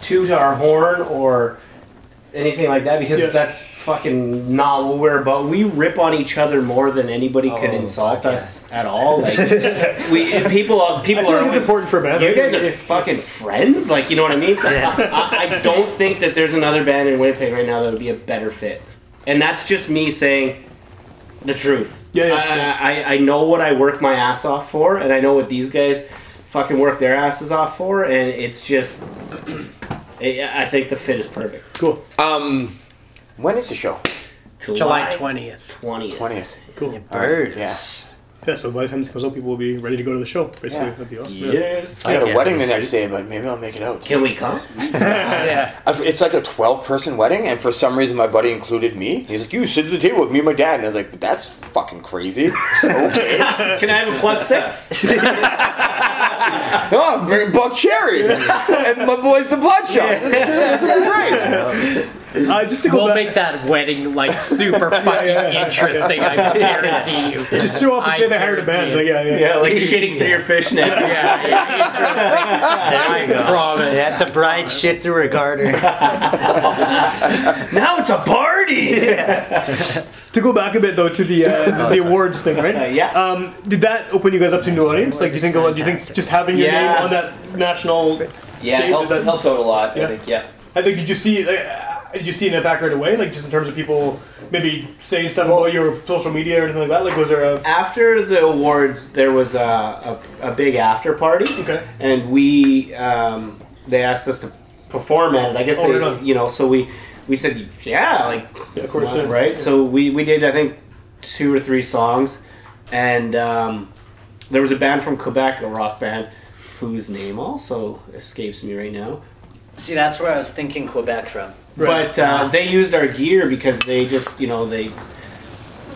toot our horn or anything like that because Yeah. that's fucking not what we're about. We rip on each other more than anybody could Oh, insult fuck us at all. Like we people I people are like it's always- important for a band. You guys are fucking friends, like you know what I mean. I, I don't think that there's another band in Winnipeg right now that would be a better fit, and that's just me saying the truth. Yeah, yeah, I, yeah. I, I know what I work my ass off for, and I know what these guys fucking work their asses off for, and it's just, I I think the fit is perfect. Cool. Um, when is the show? July twentieth. twentieth. Twentieth. Cool. birds. Yeah. Yeah, so by the time this comes out, people will be ready to go to the show. Basically, Yeah. that'd be awesome. Yeah. Yes. I got a wedding the next day, but maybe I'll make it out. Can we come? Yeah. I- It's like a 12 person wedding, and for some reason, my buddy included me. He's like, You sit at the table with me and my dad. And I was like, That's fucking crazy. okay. Can I have a plus six? oh, bring Buckcherry. and my boys, the Bloodshots. Great. Uh, just to go We'll back, make that wedding like super fucking yeah, yeah. interesting. I guarantee you. just show up and I say they hired a band. guarantee Like, yeah, yeah. yeah, like shitting through your fishnets. Yeah, yeah, interesting. I promise. Yeah, the bride shit through her garter. now it's a party. To go back a bit though to the uh, the awards thing, right? Uh, yeah. Um, did that open you guys up to new audience? Like, do you think? Do you think just having your Yeah. name on that national Yeah, stage? helped, that- helped out a lot. Yeah. I think. Yeah. I think did you see uh, did you see an impact right away? Like just in terms of people maybe saying stuff about your social media or anything like that. Like was there a After the awards, there was a, a, a big after party. Okay. And we, um, they asked us to perform at it. I guess Oh, they, right on. you know, so we, we said, yeah, like, yeah, of course Well, yeah. right? So we, we did I think two or three songs, and um, there was a band from Quebec, a rock band, whose name also escapes me right now. See, that's where I was thinking Quebec from. But uh, they used our gear because they just, you know, they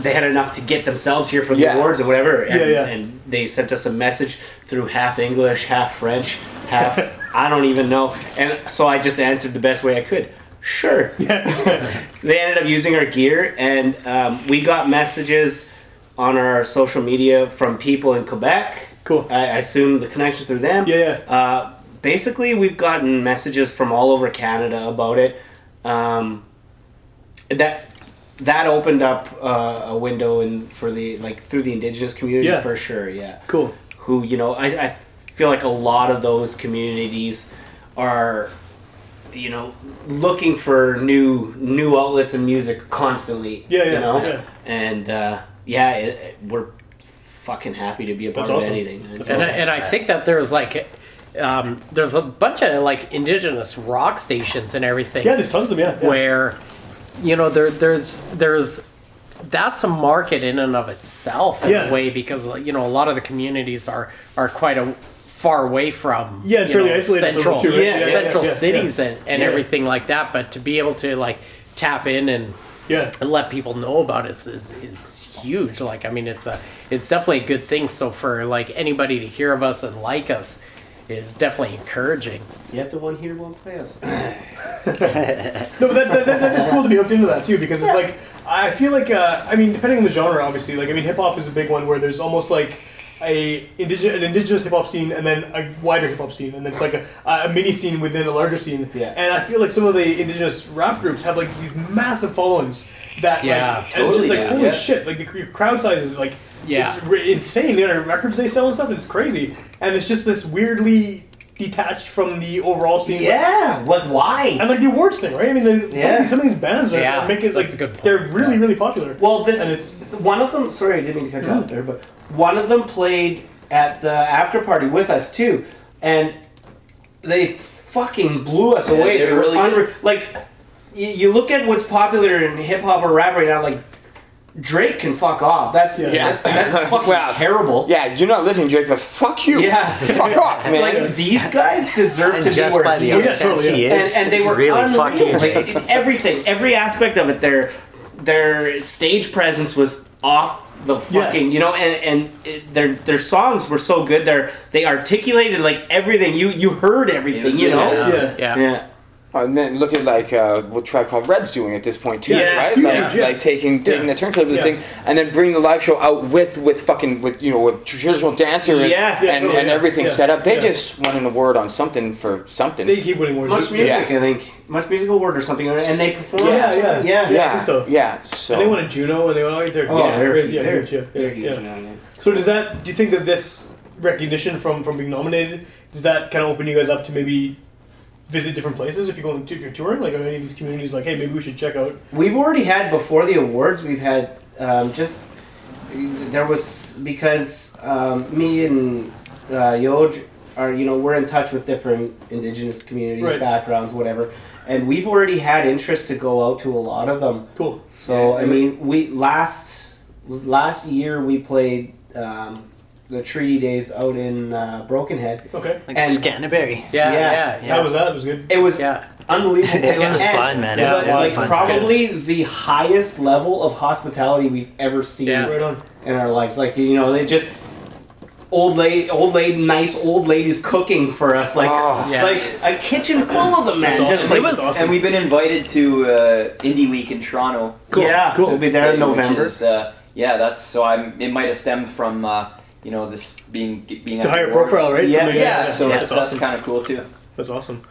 they had enough to get themselves here for the Yeah. awards or whatever. And, Yeah, yeah. and they sent us a message through half English, half French, half I don't even know. And so I just answered the best way I could. Sure. they ended up using our gear, and um, we got messages on our social media from people in Quebec. Cool. I, I assume the connection through them. Yeah, yeah. Uh, basically, we've gotten messages from all over Canada about it. Um, that that opened up uh, a window in for the like through the indigenous community Yeah. for sure. Yeah. Cool. Who you know, I, I feel like a lot of those communities are you know looking for new new outlets of music constantly. Yeah, yeah, You know, yeah. and uh, yeah, it, it- we're fucking happy to be a part That's of awesome. anything. That's and I, and I think that there's like um, there's a bunch of like indigenous rock stations and everything Yeah, there's tons of them. Yeah. yeah. where you know there there's there's that's a market in and of itself in Yeah. a way because you know a lot of the communities are are quite a far away from Yeah, and fairly know, isolated central? Yeah, yeah, central cities and, and everything like that but to be able to like tap in and Yeah. and let people know about it is, is is huge like i mean it's a it's definitely a good thing so for like anybody to hear of us and like us is definitely encouraging You have the one here won't play us. No, but that, that, that, that is cool to be hooked into that too because it's like I feel like uh, I mean depending on the genre obviously like I mean hip hop is a big one where there's almost like a indigenous an indigenous hip hop scene and then a wider hip hop scene and then it's like a, a mini scene within a larger scene Yeah. and I feel like some of the indigenous rap groups have like these massive followings that Yeah, like and it's just like yeah. holy Yeah. shit like the crowd size is like Yeah. it's insane the records they sell and stuff and it's crazy and it's just this weirdly detached from the overall scene yeah. What? Why? and like the awards thing, right? I mean, the, some, of these, some of these bands are, Yeah, are making like that's a good point. they're really, really popular. Well, this and it's one of them. Sorry, I didn't mean to cut you off there, but one of them played at the after party with us too, and they fucking blew us Yeah, away. they They were were really unre- like you, you look at what's popular in hip hop or rap right now, like Drake can fuck off. That's Yeah. that's that's fucking Wow. terrible. Yeah, you're not listening, Drake, but fuck you. Yeah. fuck off, man. Like these guys deserve And to be just where by the he yeah, is. offense totally, he is, and, and they were really unreal. fucking Like, Drake. it- everything, every aspect of it. Their their stage presence was off the Yeah. fucking, you know, and and it, their their songs were so good. They they articulated like everything. You you heard everything, you know. Yeah. yeah, Yeah. Yeah. And then look at like uh, what Tribe Called Red's doing at this point too, Yeah, right? like, yeah. like taking taking Yeah. the turntable Yeah. thing and then bringing the live show out with with fucking with you know with traditional dancers Yeah. Yeah, and, totally, and yeah. everything Yeah. set up. They Yeah. just won an award on something for something. they keep winning awards. Much music, Yeah. I think. Much music award or something, and they performed. Yeah, yeah, yeah. yeah. I think so. Yeah, so And they won a Juno, and they won all their Oh, yeah, they're, crazy, yeah, they're, huge, yeah, they're yeah, huge yeah. now, yeah. So does that? Do you think that this recognition from from being nominated does that kind of open you guys up to maybe visit different places if you go on if you're touring? Like are any of these communities like, hey, maybe we should check out? We've already had before the awards. We've had um, just there was because um, me and uh, Yoj are you know we're in touch with different indigenous communities, Right. backgrounds, whatever, and we've already had interest to go out to a lot of them. Cool. So I mean, we last was last year we played um, the Treaty Days out in uh, Brokenhead. Okay. Like And- Scanterbury. Yeah, Yeah. yeah, How was that? It was good. It was yeah. unbelievable. It was And- fun, man. Yeah, it yeah, was like fun. probably the highest level of hospitality we've ever seen Yeah. Right on. in our lives. Like you know, they just old lady, old lady, nice old ladies cooking for us, like Oh. Yeah. like a kitchen full of them, man. That's Just like It was awesome. And we've been invited to uh, Indie Week in Toronto. Cool, yeah, cool. we'll be there in Which November. is, uh, yeah, that's so. I'm. It might have stemmed from uh, you know this being being The higher profile, right? Yeah. From the- Yeah, so yeah, that's, that's that's awesome. kind of cool too. That's awesome.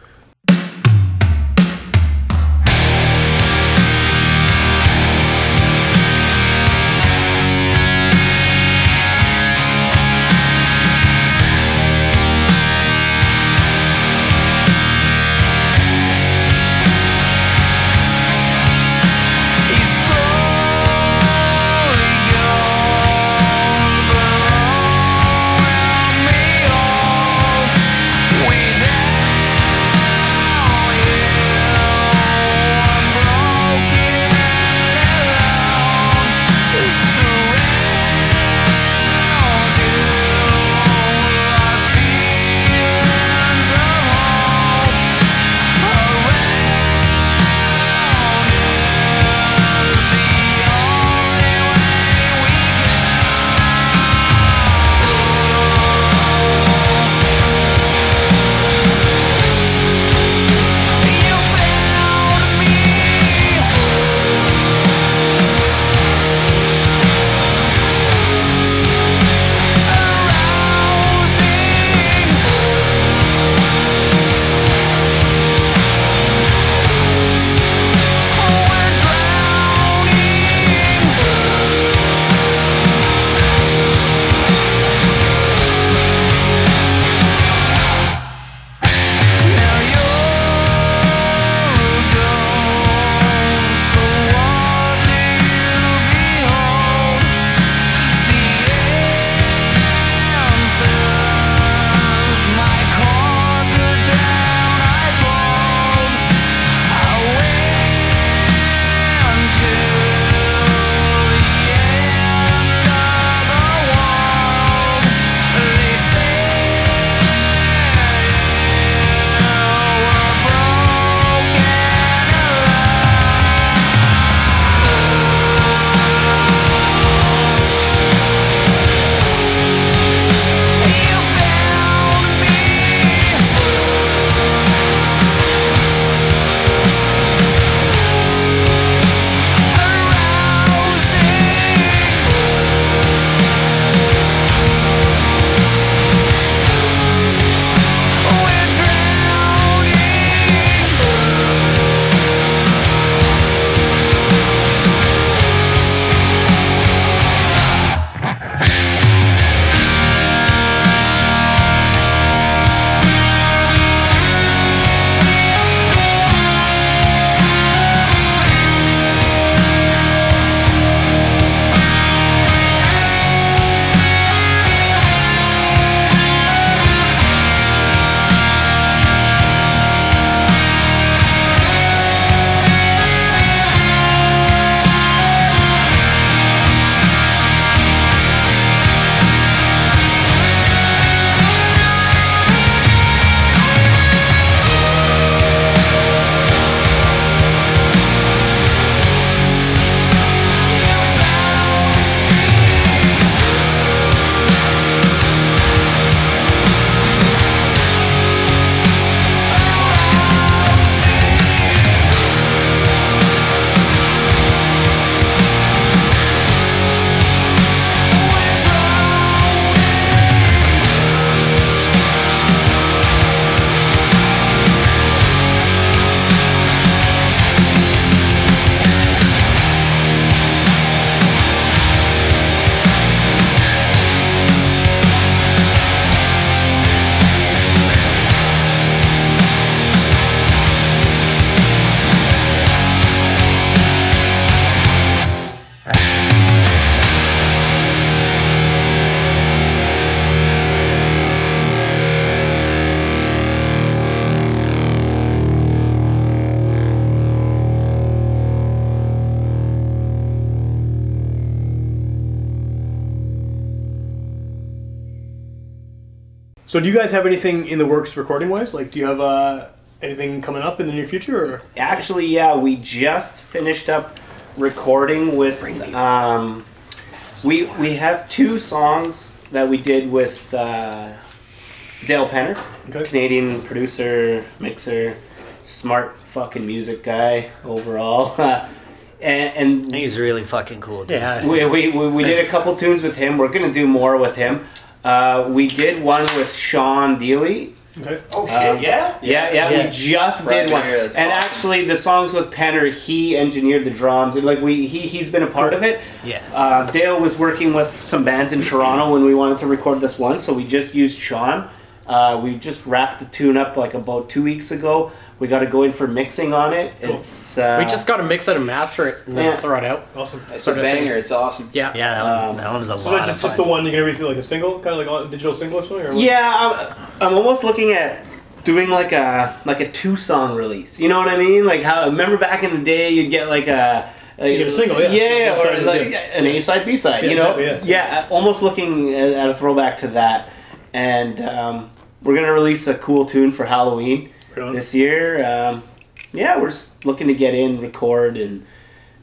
So, do you guys have anything in the works recording wise? Like, do you have uh, anything coming up in the near future? Or? Actually, yeah, we just finished up recording with. Um, we we have two songs that we did with uh, Dale Penner, Okay. Canadian producer, mixer, smart fucking music guy overall, and, and He's really fucking cool, dude. Yeah. we, we, we, we did a couple tunes with him. We're gonna do more with him. Uh, we did one with Sean Deely. Okay. Oh shit! yeah. Yeah, yeah, Yeah. we just Right did one. here is And awesome. actually, the songs with Penner, he engineered the drums. And, Like we, he he's been a part of it. Yeah. Uh, Dale was working with some bands in Toronto when we wanted to record this one, so we just used Sean. Uh, we just wrapped the tune up like about two weeks ago. We got to go in for mixing on it. It's uh, We just got to mix it and master it and then throw it out. Awesome. It's a banger. It's awesome. Yeah. Yeah, that, one, Um, that one was a So, lot is that just, just the one you're going to release like a single? Kind of like a digital single or something? Or? Yeah, I'm, I'm almost looking at doing like a like a two song release. You know what I mean? Like how remember back in the day you'd get like a You get a single, yeah. yeah, Both or like yeah. an A side, B side. Yeah, you know, exactly, yeah. almost looking at, at a throwback to that. And um, we're gonna release a cool tune for Halloween Right this year. Um, yeah, we're just looking to get in, record, and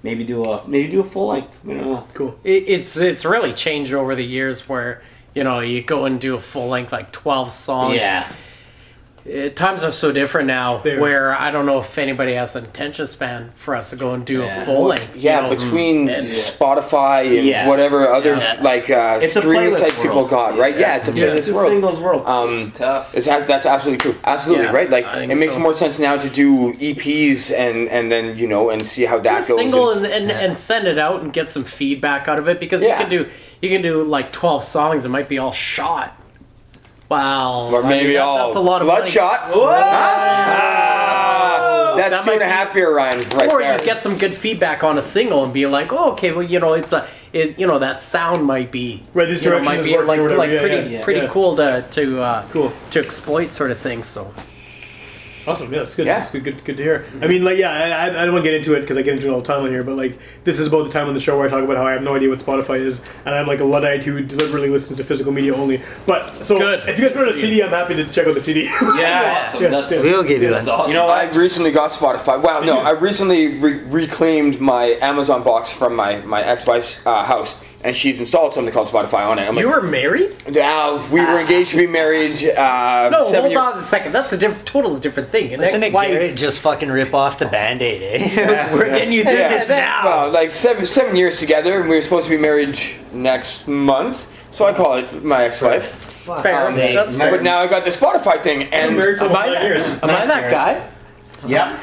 maybe do a maybe do a full length. You know, Cool. It, it's it's really changed over the years where you know you go and do a full length like twelve songs. yeah. Uh, times are so different now They are. where I don't know if anybody has an attention span for us to go and do Yeah. a full length. Yeah, you know? between and- Spotify and Yeah. whatever other Yeah. like uh, It's streaming sites people got, right? Yeah, it's a Yeah. playlist It's world. singles world. Um, It's tough. It's, that's absolutely true. Absolutely Yeah, right. Like it makes so. more sense now to do EPs and and then you know and see how do a that goes. single and- and, and, and send it out and get some feedback out of it because Yeah. you can do you can do like 12 songs it might be all shot wow or I maybe mean, that- all that's a lot of bloodshot. Ah, that's That two and a might beer, Ryan. Right or there. you get some good feedback on a single and be like oh okay well you know it's a it, you know that sound might be Right, this you know, might is be like, whatever, like yeah, pretty yeah, pretty yeah. cool to to uh, Cool. to exploit sort of thing so Awesome. Yeah, it's good. Yeah. It's good, good. Good to hear. I mean, like, yeah, I, I, I don't want to get into it because I get into it all the time on here. But like, this is about the time on the show where I talk about how I have no idea what Spotify is, and I'm like a luddite who deliberately listens to physical media only. But so, Good. if you guys put out a CD, I'm happy to check out the CD. Yeah. That's awesome. Yeah, That's yeah. We'll give you that's awesome. You know I recently got Spotify. Wow, no. I recently re- reclaimed my Amazon box from my my ex-wife's uh, house, and she's installed something called Spotify on it. I'm you like, were married uh, we were engaged to be married. Uh, no hold year- on a second that's a diff- totally different thing An Listen to ex-wife- Garrett just fucking rip off the band-aid, eh? We're getting you through Yeah, this that- now. Well, like seven seven years together, and we were supposed to be married next month. So I call it my ex-wife. Fair. sake. That's But now I got the Spotify thing, I'm and Am I, nine years. am I that guy? Yep.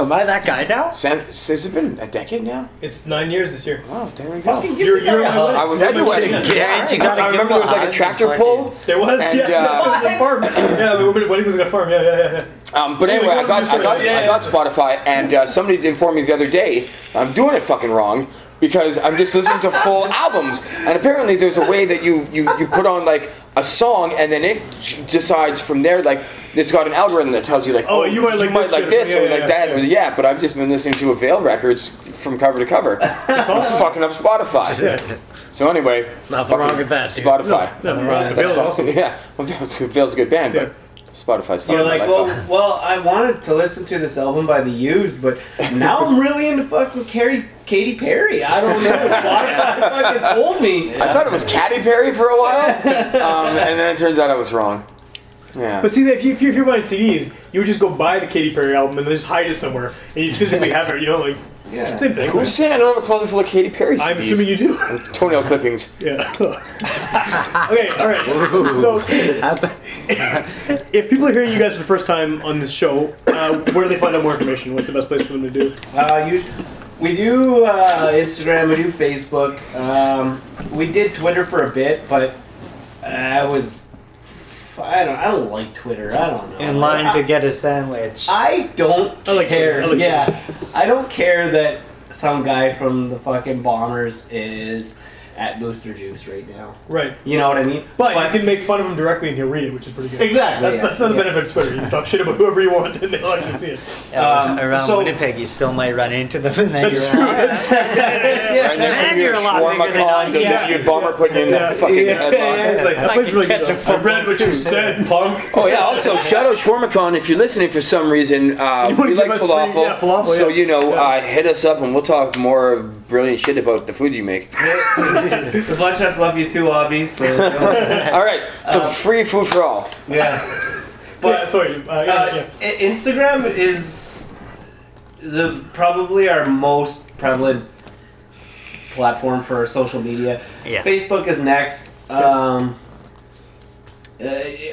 Am I that guy now? Sam, has it been a decade now? It's nine years this year. Wow, there we go. You're, you're at my wedding. I was at your wedding. Yeah. Garrett, you gotta I give remember him there was a like a hug tractor and pull. There was, And, yeah. uh, it was a farm. Yeah, we went, wedding was like a farm. Yeah, yeah, yeah. yeah. Um, but anyway, I got, I got, yeah, I got Spotify, and uh, somebody informed me the other day I'm doing it fucking wrong because I'm just listening to full albums, and apparently there's a way that you you, you put on like a song, and then it ch- decides from there like it's got an algorithm that tells you like Oh, you might like this shit or this something. or Yeah, like yeah, that yeah. or yeah. But I've just been listening to Avail records from cover to cover. It's awesome. fucking up Spotify. So anyway, Nothing wrong fucking with that, dude. Spotify. No, no, Avail's awesome. Yeah, well, Avail's a good band, but Spotify's You're like, well, well, I wanted to listen to this album by The Used, but now I'm really into fucking Carrie, Katy Perry. I don't know. Spotify fucking told me. I thought it was Katy Perry for a while, um, and then it turns out I was wrong. Yeah. But see, if, you, if, you, if you're buying CDs, you would just go buy the Katy Perry album and then just hide it somewhere, and you physically have it. You know, like Yeah. same thing. Who's saying I don't have a closet full of Katy Perry CDs? I'm assuming you do. Toenail clippings. Yeah. okay. All right. So, if people are hearing you guys for the first time on this show, uh, where do they find out more information? What's the best place for them to do? Uh, you, we do uh, Instagram, we do Facebook. Um, we did Twitter for a bit, but I was. I don't. I don't like Twitter. I don't know. In line to get a sandwich. I don't I like care. I like yeah, I don't care that some guy from the fucking bombers is at Booster Juice right now. Right. You know what I mean? But, you can make fun of him directly and he'll read it, which is pretty good. Exactly, That's, yeah, that's another yeah. benefit of Twitter. You can talk shit about whoever you want and they'll actually see it. Yeah, Um, around so- Winnipeg, you still might run into them, and then That's you're true. Right next Man, to your you're a lot bigger than con, the I am. you bummer putting you in Yeah. the fucking Yeah, headlock. yeah, it's like, That I plays can really catch good. I read what you said, punk. Oh yeah. Also, shout out Shawarma Khan if you're listening for some reason. Uh, You wanna we like falafel, yeah, falafel, so you know, uh, hit us up and we'll talk more brilliant shit about the food you make. The Bloodshot's love you too, Obby. So, all right. So free food for all. yeah. So, sorry. Uh, yeah, Uh, yeah. Instagram is the probably our most prevalent platform for social media. Yeah. Facebook is next. Um, uh,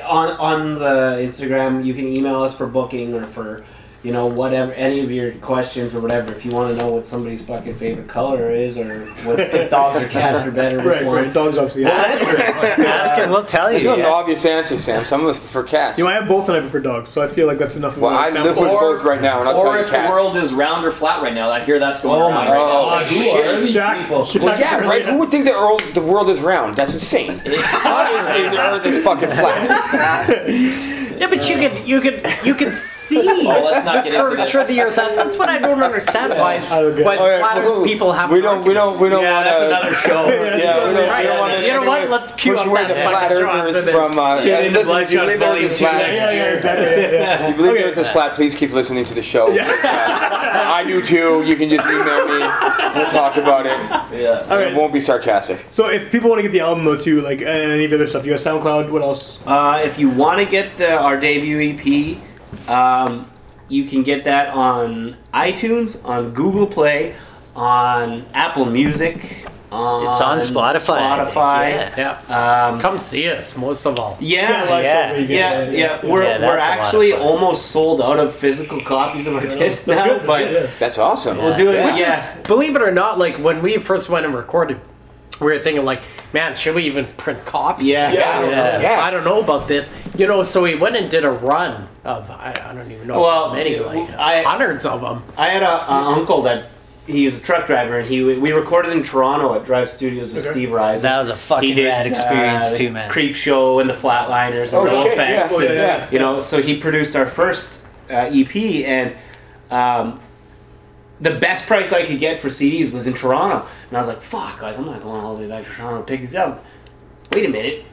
on on the Instagram, you can email us for booking or for you know whatever any of your questions or whatever. If you want to know what somebody's fucking favorite color is or what, if dogs or cats are better, Right, which right. one. Dogs obviously. We'll Yeah. answer it. Ask and we'll tell you. There's not an obvious answer, Sam. Some of us prefer cats. You know, I have both and I prefer dogs, so I feel like that's enough of well, a I sample live with size. both right now, and I'll Or tell you if the world is round or flat right now, I hear that's going on Oh around my right Oh, god, who shit. are these Shaq- people? Shaq Well, yeah, right. Who would think the world, the world is round? That's insane. Obviously, the Earth is fucking flat. Yeah, but you can you can you can see Oh, let's not the get into curvature of this. the earth. That, that's what I don't understand. Why I don't why it. Oh, yeah, flat. Earth people have We don't. We don't. We don't Yeah, want that's another show. Yeah, we don't, Right. we don't want to. You know what? Let's cue push up away that the flat fucking shot earthers for from. Uh, Tune yeah, into listen, if you Bloodshot believe the Earth Volume is two flat. next Yeah, yeah, exactly. Yeah, yeah. If you believe Okay. the Earth is flat, please keep listening to the show. Uh, I do too. You can just email me. We'll talk about it. Yeah. All It won't be sarcastic. So if people want to get the album though too, like and any of the other stuff, you got SoundCloud. What else? Uh, if you want to get the our debut EP, um, you can get that on iTunes, on Google Play, on Apple Music. On It's on Spotify. Spotify. Yeah. Um, Come see us, most of all. yeah, live yeah, shows, yeah, yeah, We're, Yeah, we're that's a lot of actually almost sold out of physical copies of our discs That's now, good. That's but good, yeah. That's awesome. we'll do it. Yeah. Which yeah. is, believe it or not, like when we first went and recorded, we were thinking like, man, should we even print copies? Yeah. I don't, Yeah. I don't know about this. You know, so we went and did a run of I, I don't even know Well, how many, like I- hundreds of them. I had a, a uncle that he was a truck driver, and he we recorded in Toronto at Drive Studios with Okay. Steve Rizun. That was a fucking rad experience uh, too, man. Creepshow and the Flatliners and Oh, No shit, Effects, yeah. and, Oh, yeah. you know. So he produced our first uh, EP, and um, the best price I could get for CDs was in Toronto, and I was like, "Fuck! Like I'm not going all the way back to Toronto to pick these up." Wait a minute,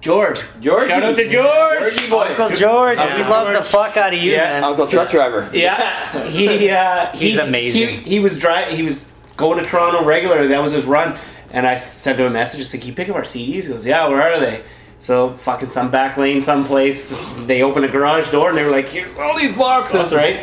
George. George. Shout out to George. Georgie boy. Uncle George, Uncle we love the fuck out of you, Yeah. man. Uncle truck driver. Yeah, he uh, He's he, amazing. He, he was dry. He was going to Toronto regularly. That was his run. And I sent him a message. Just like, "Can you pick up our CDs?" He goes, "Yeah, where are they?" So fucking some back lane, someplace. They opened a garage door and they were like, "Here's all these boxes, right?"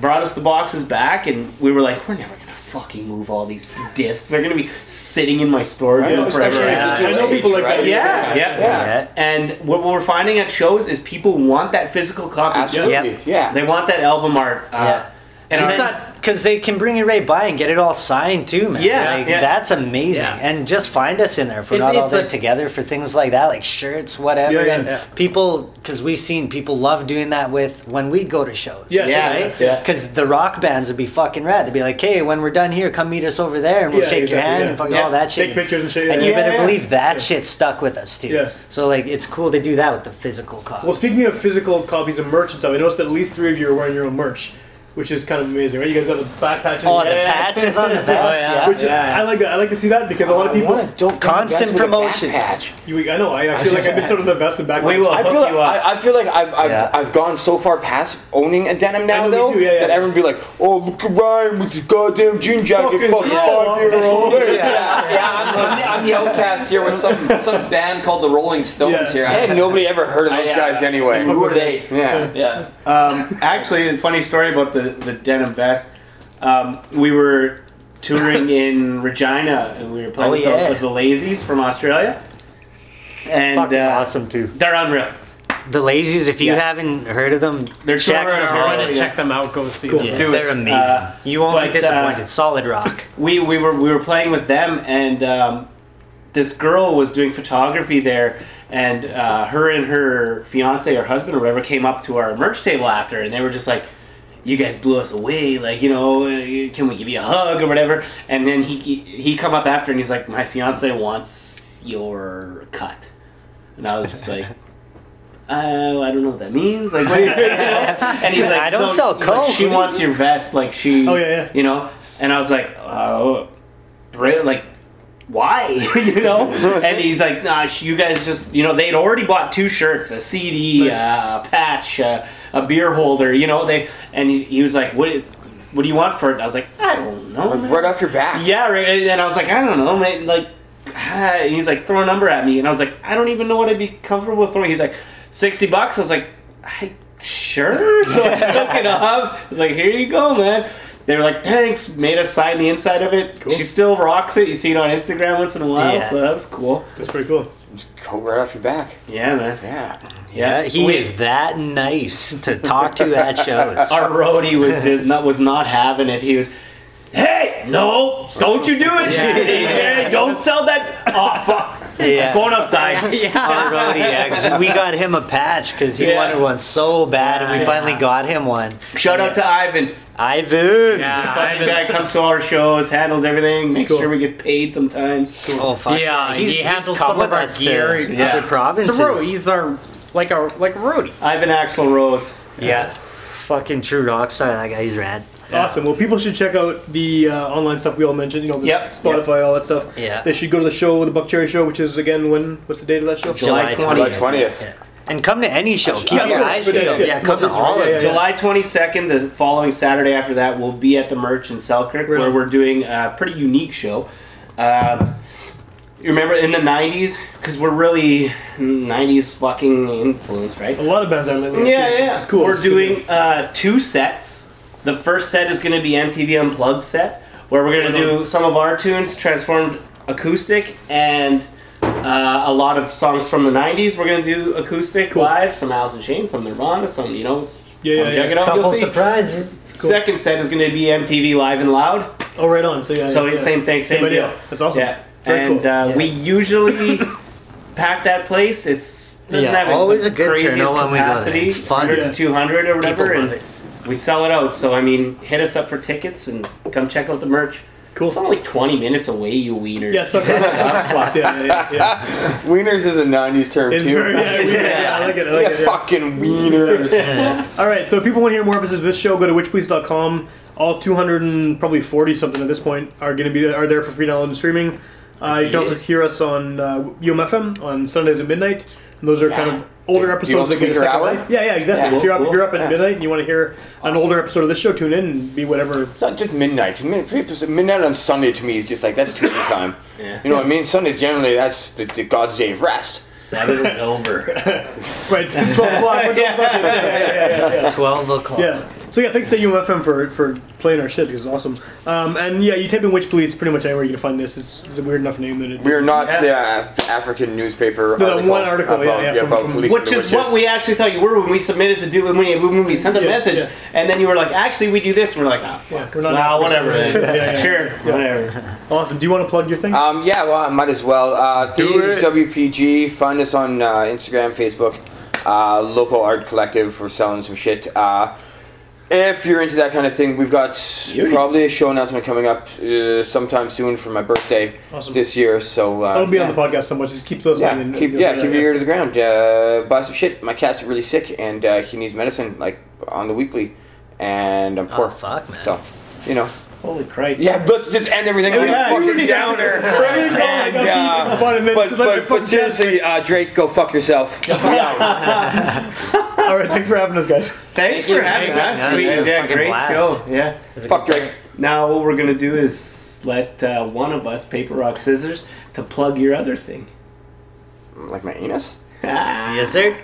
Brought us the boxes back, and we were like, "We're never gonna fucking move all these discs. They're gonna be sitting in my storage I know, forever." especially- Yeah. I know people like that. Yeah, yeah, Yeah. And what we're finding at shows is people want that physical copy. Absolutely. Yep. Yeah. They want that album art. Uh, Yeah. And, And our- then, because they can bring it right by and get it all signed too, man. Yeah, like, yeah. that's amazing. Yeah. And just find us in there if we're It- not all it's there a- together for things like that, like shirts, whatever. Yeah, yeah, and yeah. people, because we've seen people love doing that with when we go to shows. Yeah, Yeah, right. yeah. Because the rock bands would be fucking rad. They'd be like, "Hey, when we're done here, come meet us over there, and we'll Yeah, shake your hand yeah. and fucking Yeah. all that shit." Take pictures and shit. And yeah. you better Yeah. believe that shit stuck with us too. Yeah. So like, it's cool to do that with the physical copy. Well, speaking of physical copies of merch and stuff, I noticed that at least three of you are wearing your own merch, which is kind of amazing, right? You guys got the back patches. oh, the Yeah. patches on the vest. yeah. Which I like that. I like to see that because a lot of people. don't dope Constant vest with a back promotion. patch. You, I know. I, I feel like I missed out on the vest and back. We will. I feel, like, you up. I, I feel like I've, I've, Yeah. I've gone so far past owning a denim now, know, though, yeah, yeah. that everyone be like, oh, look at Ryan with his goddamn jean jacket. Fucking Fucking cool. five year old. Yeah, yeah I'm, I'm, the, I'm the outcast here with some some band called the Rolling Stones Yeah. here. Hey, nobody ever heard of those uh, guys anyway. Who are they? Yeah. Yeah. Um, actually, a funny story about the, the denim vest. Um, we were touring in Regina, and we were playing Oh, with, yeah. the, with the Lazys from Australia. And uh, awesome too. They're unreal. The Lazys, if you Yeah. haven't heard of them, They're check them out. Go yeah. check them out. Go see Cool. them. Yeah, they're amazing. Uh, you won't but, be uh, disappointed. Solid rock. we we were we were playing with them, and um, this girl was doing photography there, and uh, her and her fiance or husband or whatever came up to our merch table after, and they were just like, you guys blew us away. Like, you know, uh, can we give you a hug or whatever? And then he he, he come up after and he's like, my fiance wants your cut, and I was just like. Uh, I don't know what that means. Like, what you, you know? and he's like, I don't "No," sell he's like, coke. she What do you wants your vest. Like, she, Oh, yeah, yeah. you know. And I was like, oh, Brit, like, why? you know? and he's like, nah, you guys just, you know, they'd already bought two shirts, a CD, Nice. uh, a patch, uh, a beer holder, you know. They and he, he was like, what is, what do you want for it? I was like, I don't know. man." Right off your back. Yeah, right. And I was like, I don't know, man. Like, ah, and he's like, throw a number at me, and I was like, I don't even know what I'd be comfortable throwing. He's like, sixty bucks. I was like, I sure. So I took it up. I was like, here you go, man. They were like, thanks. Made us sign the inside of it. She still rocks it. You see it on Instagram once in a while, Yeah. so that was cool. That's pretty cool. Just coat right off your back. Yeah, man. Yeah. Yeah, he Wait. is that nice to talk to at shows. Our roadie was not was not having it. He was, hey, no, don't you do it, DJ. Don't sell that. Oh fuck. Yeah. Going outside. Our roadie, actually, we got him a patch because he Yeah. wanted one so bad, and we Yeah. finally got him one. Shout out to Ivan. Ivan. Yeah, Fucking Ivan. guy comes to our shows, handles everything, makes Cool. sure we get paid sometimes. Oh fuck. Yeah, he's, he handles come some of our us gear. to Yeah. other provinces. So, bro, he's our like a like a roadie. Ivan Axl Rose. yeah, fucking true rock star. That guy, he's rad. Awesome. Well, people should check out the uh, online stuff we all mentioned. You know, the Yep. Spotify, all that stuff. Yeah. They should go to the show, the Buckcherry Show, which is again when? What's the date of that show? July July 20th. July 20th. Yeah. And come to any show. Keep Yeah, your eyes but peeled. yeah, Yeah, yeah, come to all of them. July 22nd, the following Saturday after that, we'll be at the Merch in Selkirk, Right where we're doing a pretty unique show. Um, you remember in the 90s? Because we're really 90s fucking influenced, right? A lot of bands are lately. Yeah, It's- yeah. It's cool. We're It's good. doing uh, two sets. The first set is going to be MTV Unplugged set, where we're going to do some of our tunes transformed acoustic and uh, a lot of songs from the 90s. We're going to do acoustic Cool. live, some Alice in Chains, some Nirvana, some, you know, Yeah, yeah, come yeah. check it out. Couple You'll see. surprises. Second set is going to be MTV Live and Loud. Oh, right on. So yeah. So yeah, same thing, same, Same idea. deal. That's awesome. Yeah, Very and cool. uh, Yeah. we usually pack that place. It's doesn't Yeah, have always the a good craziest turnout when we go there. capacity. It's fun. 100 to 200 or whatever, and it. we sell it out. So I mean, hit us up for tickets and come check out the merch. Cool. It's only 20 minutes away, you wieners. Yeah, so yeah, yeah, yeah, yeah. Wieners is a 90s term, It's too. very, yeah, we- yeah, I like it. I like Yeah, it. yeah. fucking wieners. All right, so if people want to hear more episodes of this show, go to witchpolice.com. All 200 and probably 40 something at this point are going to be are there for free download and streaming. Uh, you can also hear us on uh, UMFM on Sundays at midnight. And those are kind of older Do episodes want that get a second hour? life. Yeah, yeah, exactly. Yeah, if you're up, cool, if you're up at yeah. midnight and you want to hear an older episode of this show, tune in and be whatever. It's not just midnight. 'cause mid- Midnight on Sunday to me is just like, that's too much time. Yeah. You know what I mean? Sundays generally, that's the, the God's day of rest. Seven is over. Right, it's 12 o'clock. we're 12 o'clock. Yeah, yeah, yeah, yeah, yeah. 12 o'clock. Yeah. So yeah, thanks to UMFM for for playing our shit because it's awesome. Um, and yeah, you type in Witch Police pretty much anywhere you can find this. It's a weird enough name that it. We are not Yeah. the uh, African newspaper. No, that article one article, yeah, about, yeah, from- about from- police Which is what we actually thought you were when we submitted to do when we, when we sent a Yeah, message, yeah. and then you were like, "Actually, we do this," and we're like, "Ah, Yeah, fuck, we're not well, whatever." American. Yeah, yeah. Sure, whatever. Awesome. Do you want to plug your thing? Um, yeah, well, I might as well. Uh, Do Thieves it. WPG. Find us on uh, Instagram, Facebook. Uh, local art collective. We're selling some shit. Uh, if you're into that kind of thing, we've got Yeah. probably a show announcement coming up uh, sometime soon for my birthday Awesome. this year. So uh, I'll be yeah. on the podcast so much. Just keep those. Yeah, in and- keep, yeah, keep your ear to the ground. Uh, buy some shit. My cat's really sick and uh, he needs medicine like on the weekly, and I'm poor. Oh, fuck, man. So, you know. Holy Christ! Yeah, let's just end everything on Yeah, a fucking yeah. downer. Everything's all like And, upbeat and fun, and then but, just let my but, but seriously, uh, Drake, go fuck yourself. All right, thanks for having us, guys. Thanks for having Thanks. us. Yeah, Sweet. it Yeah, great blast. show. Yeah. fuck Drake. Now what we're gonna do is let uh, one of us paper rock scissors to plug your other thing. Like my anus? Ah. Yes, sir.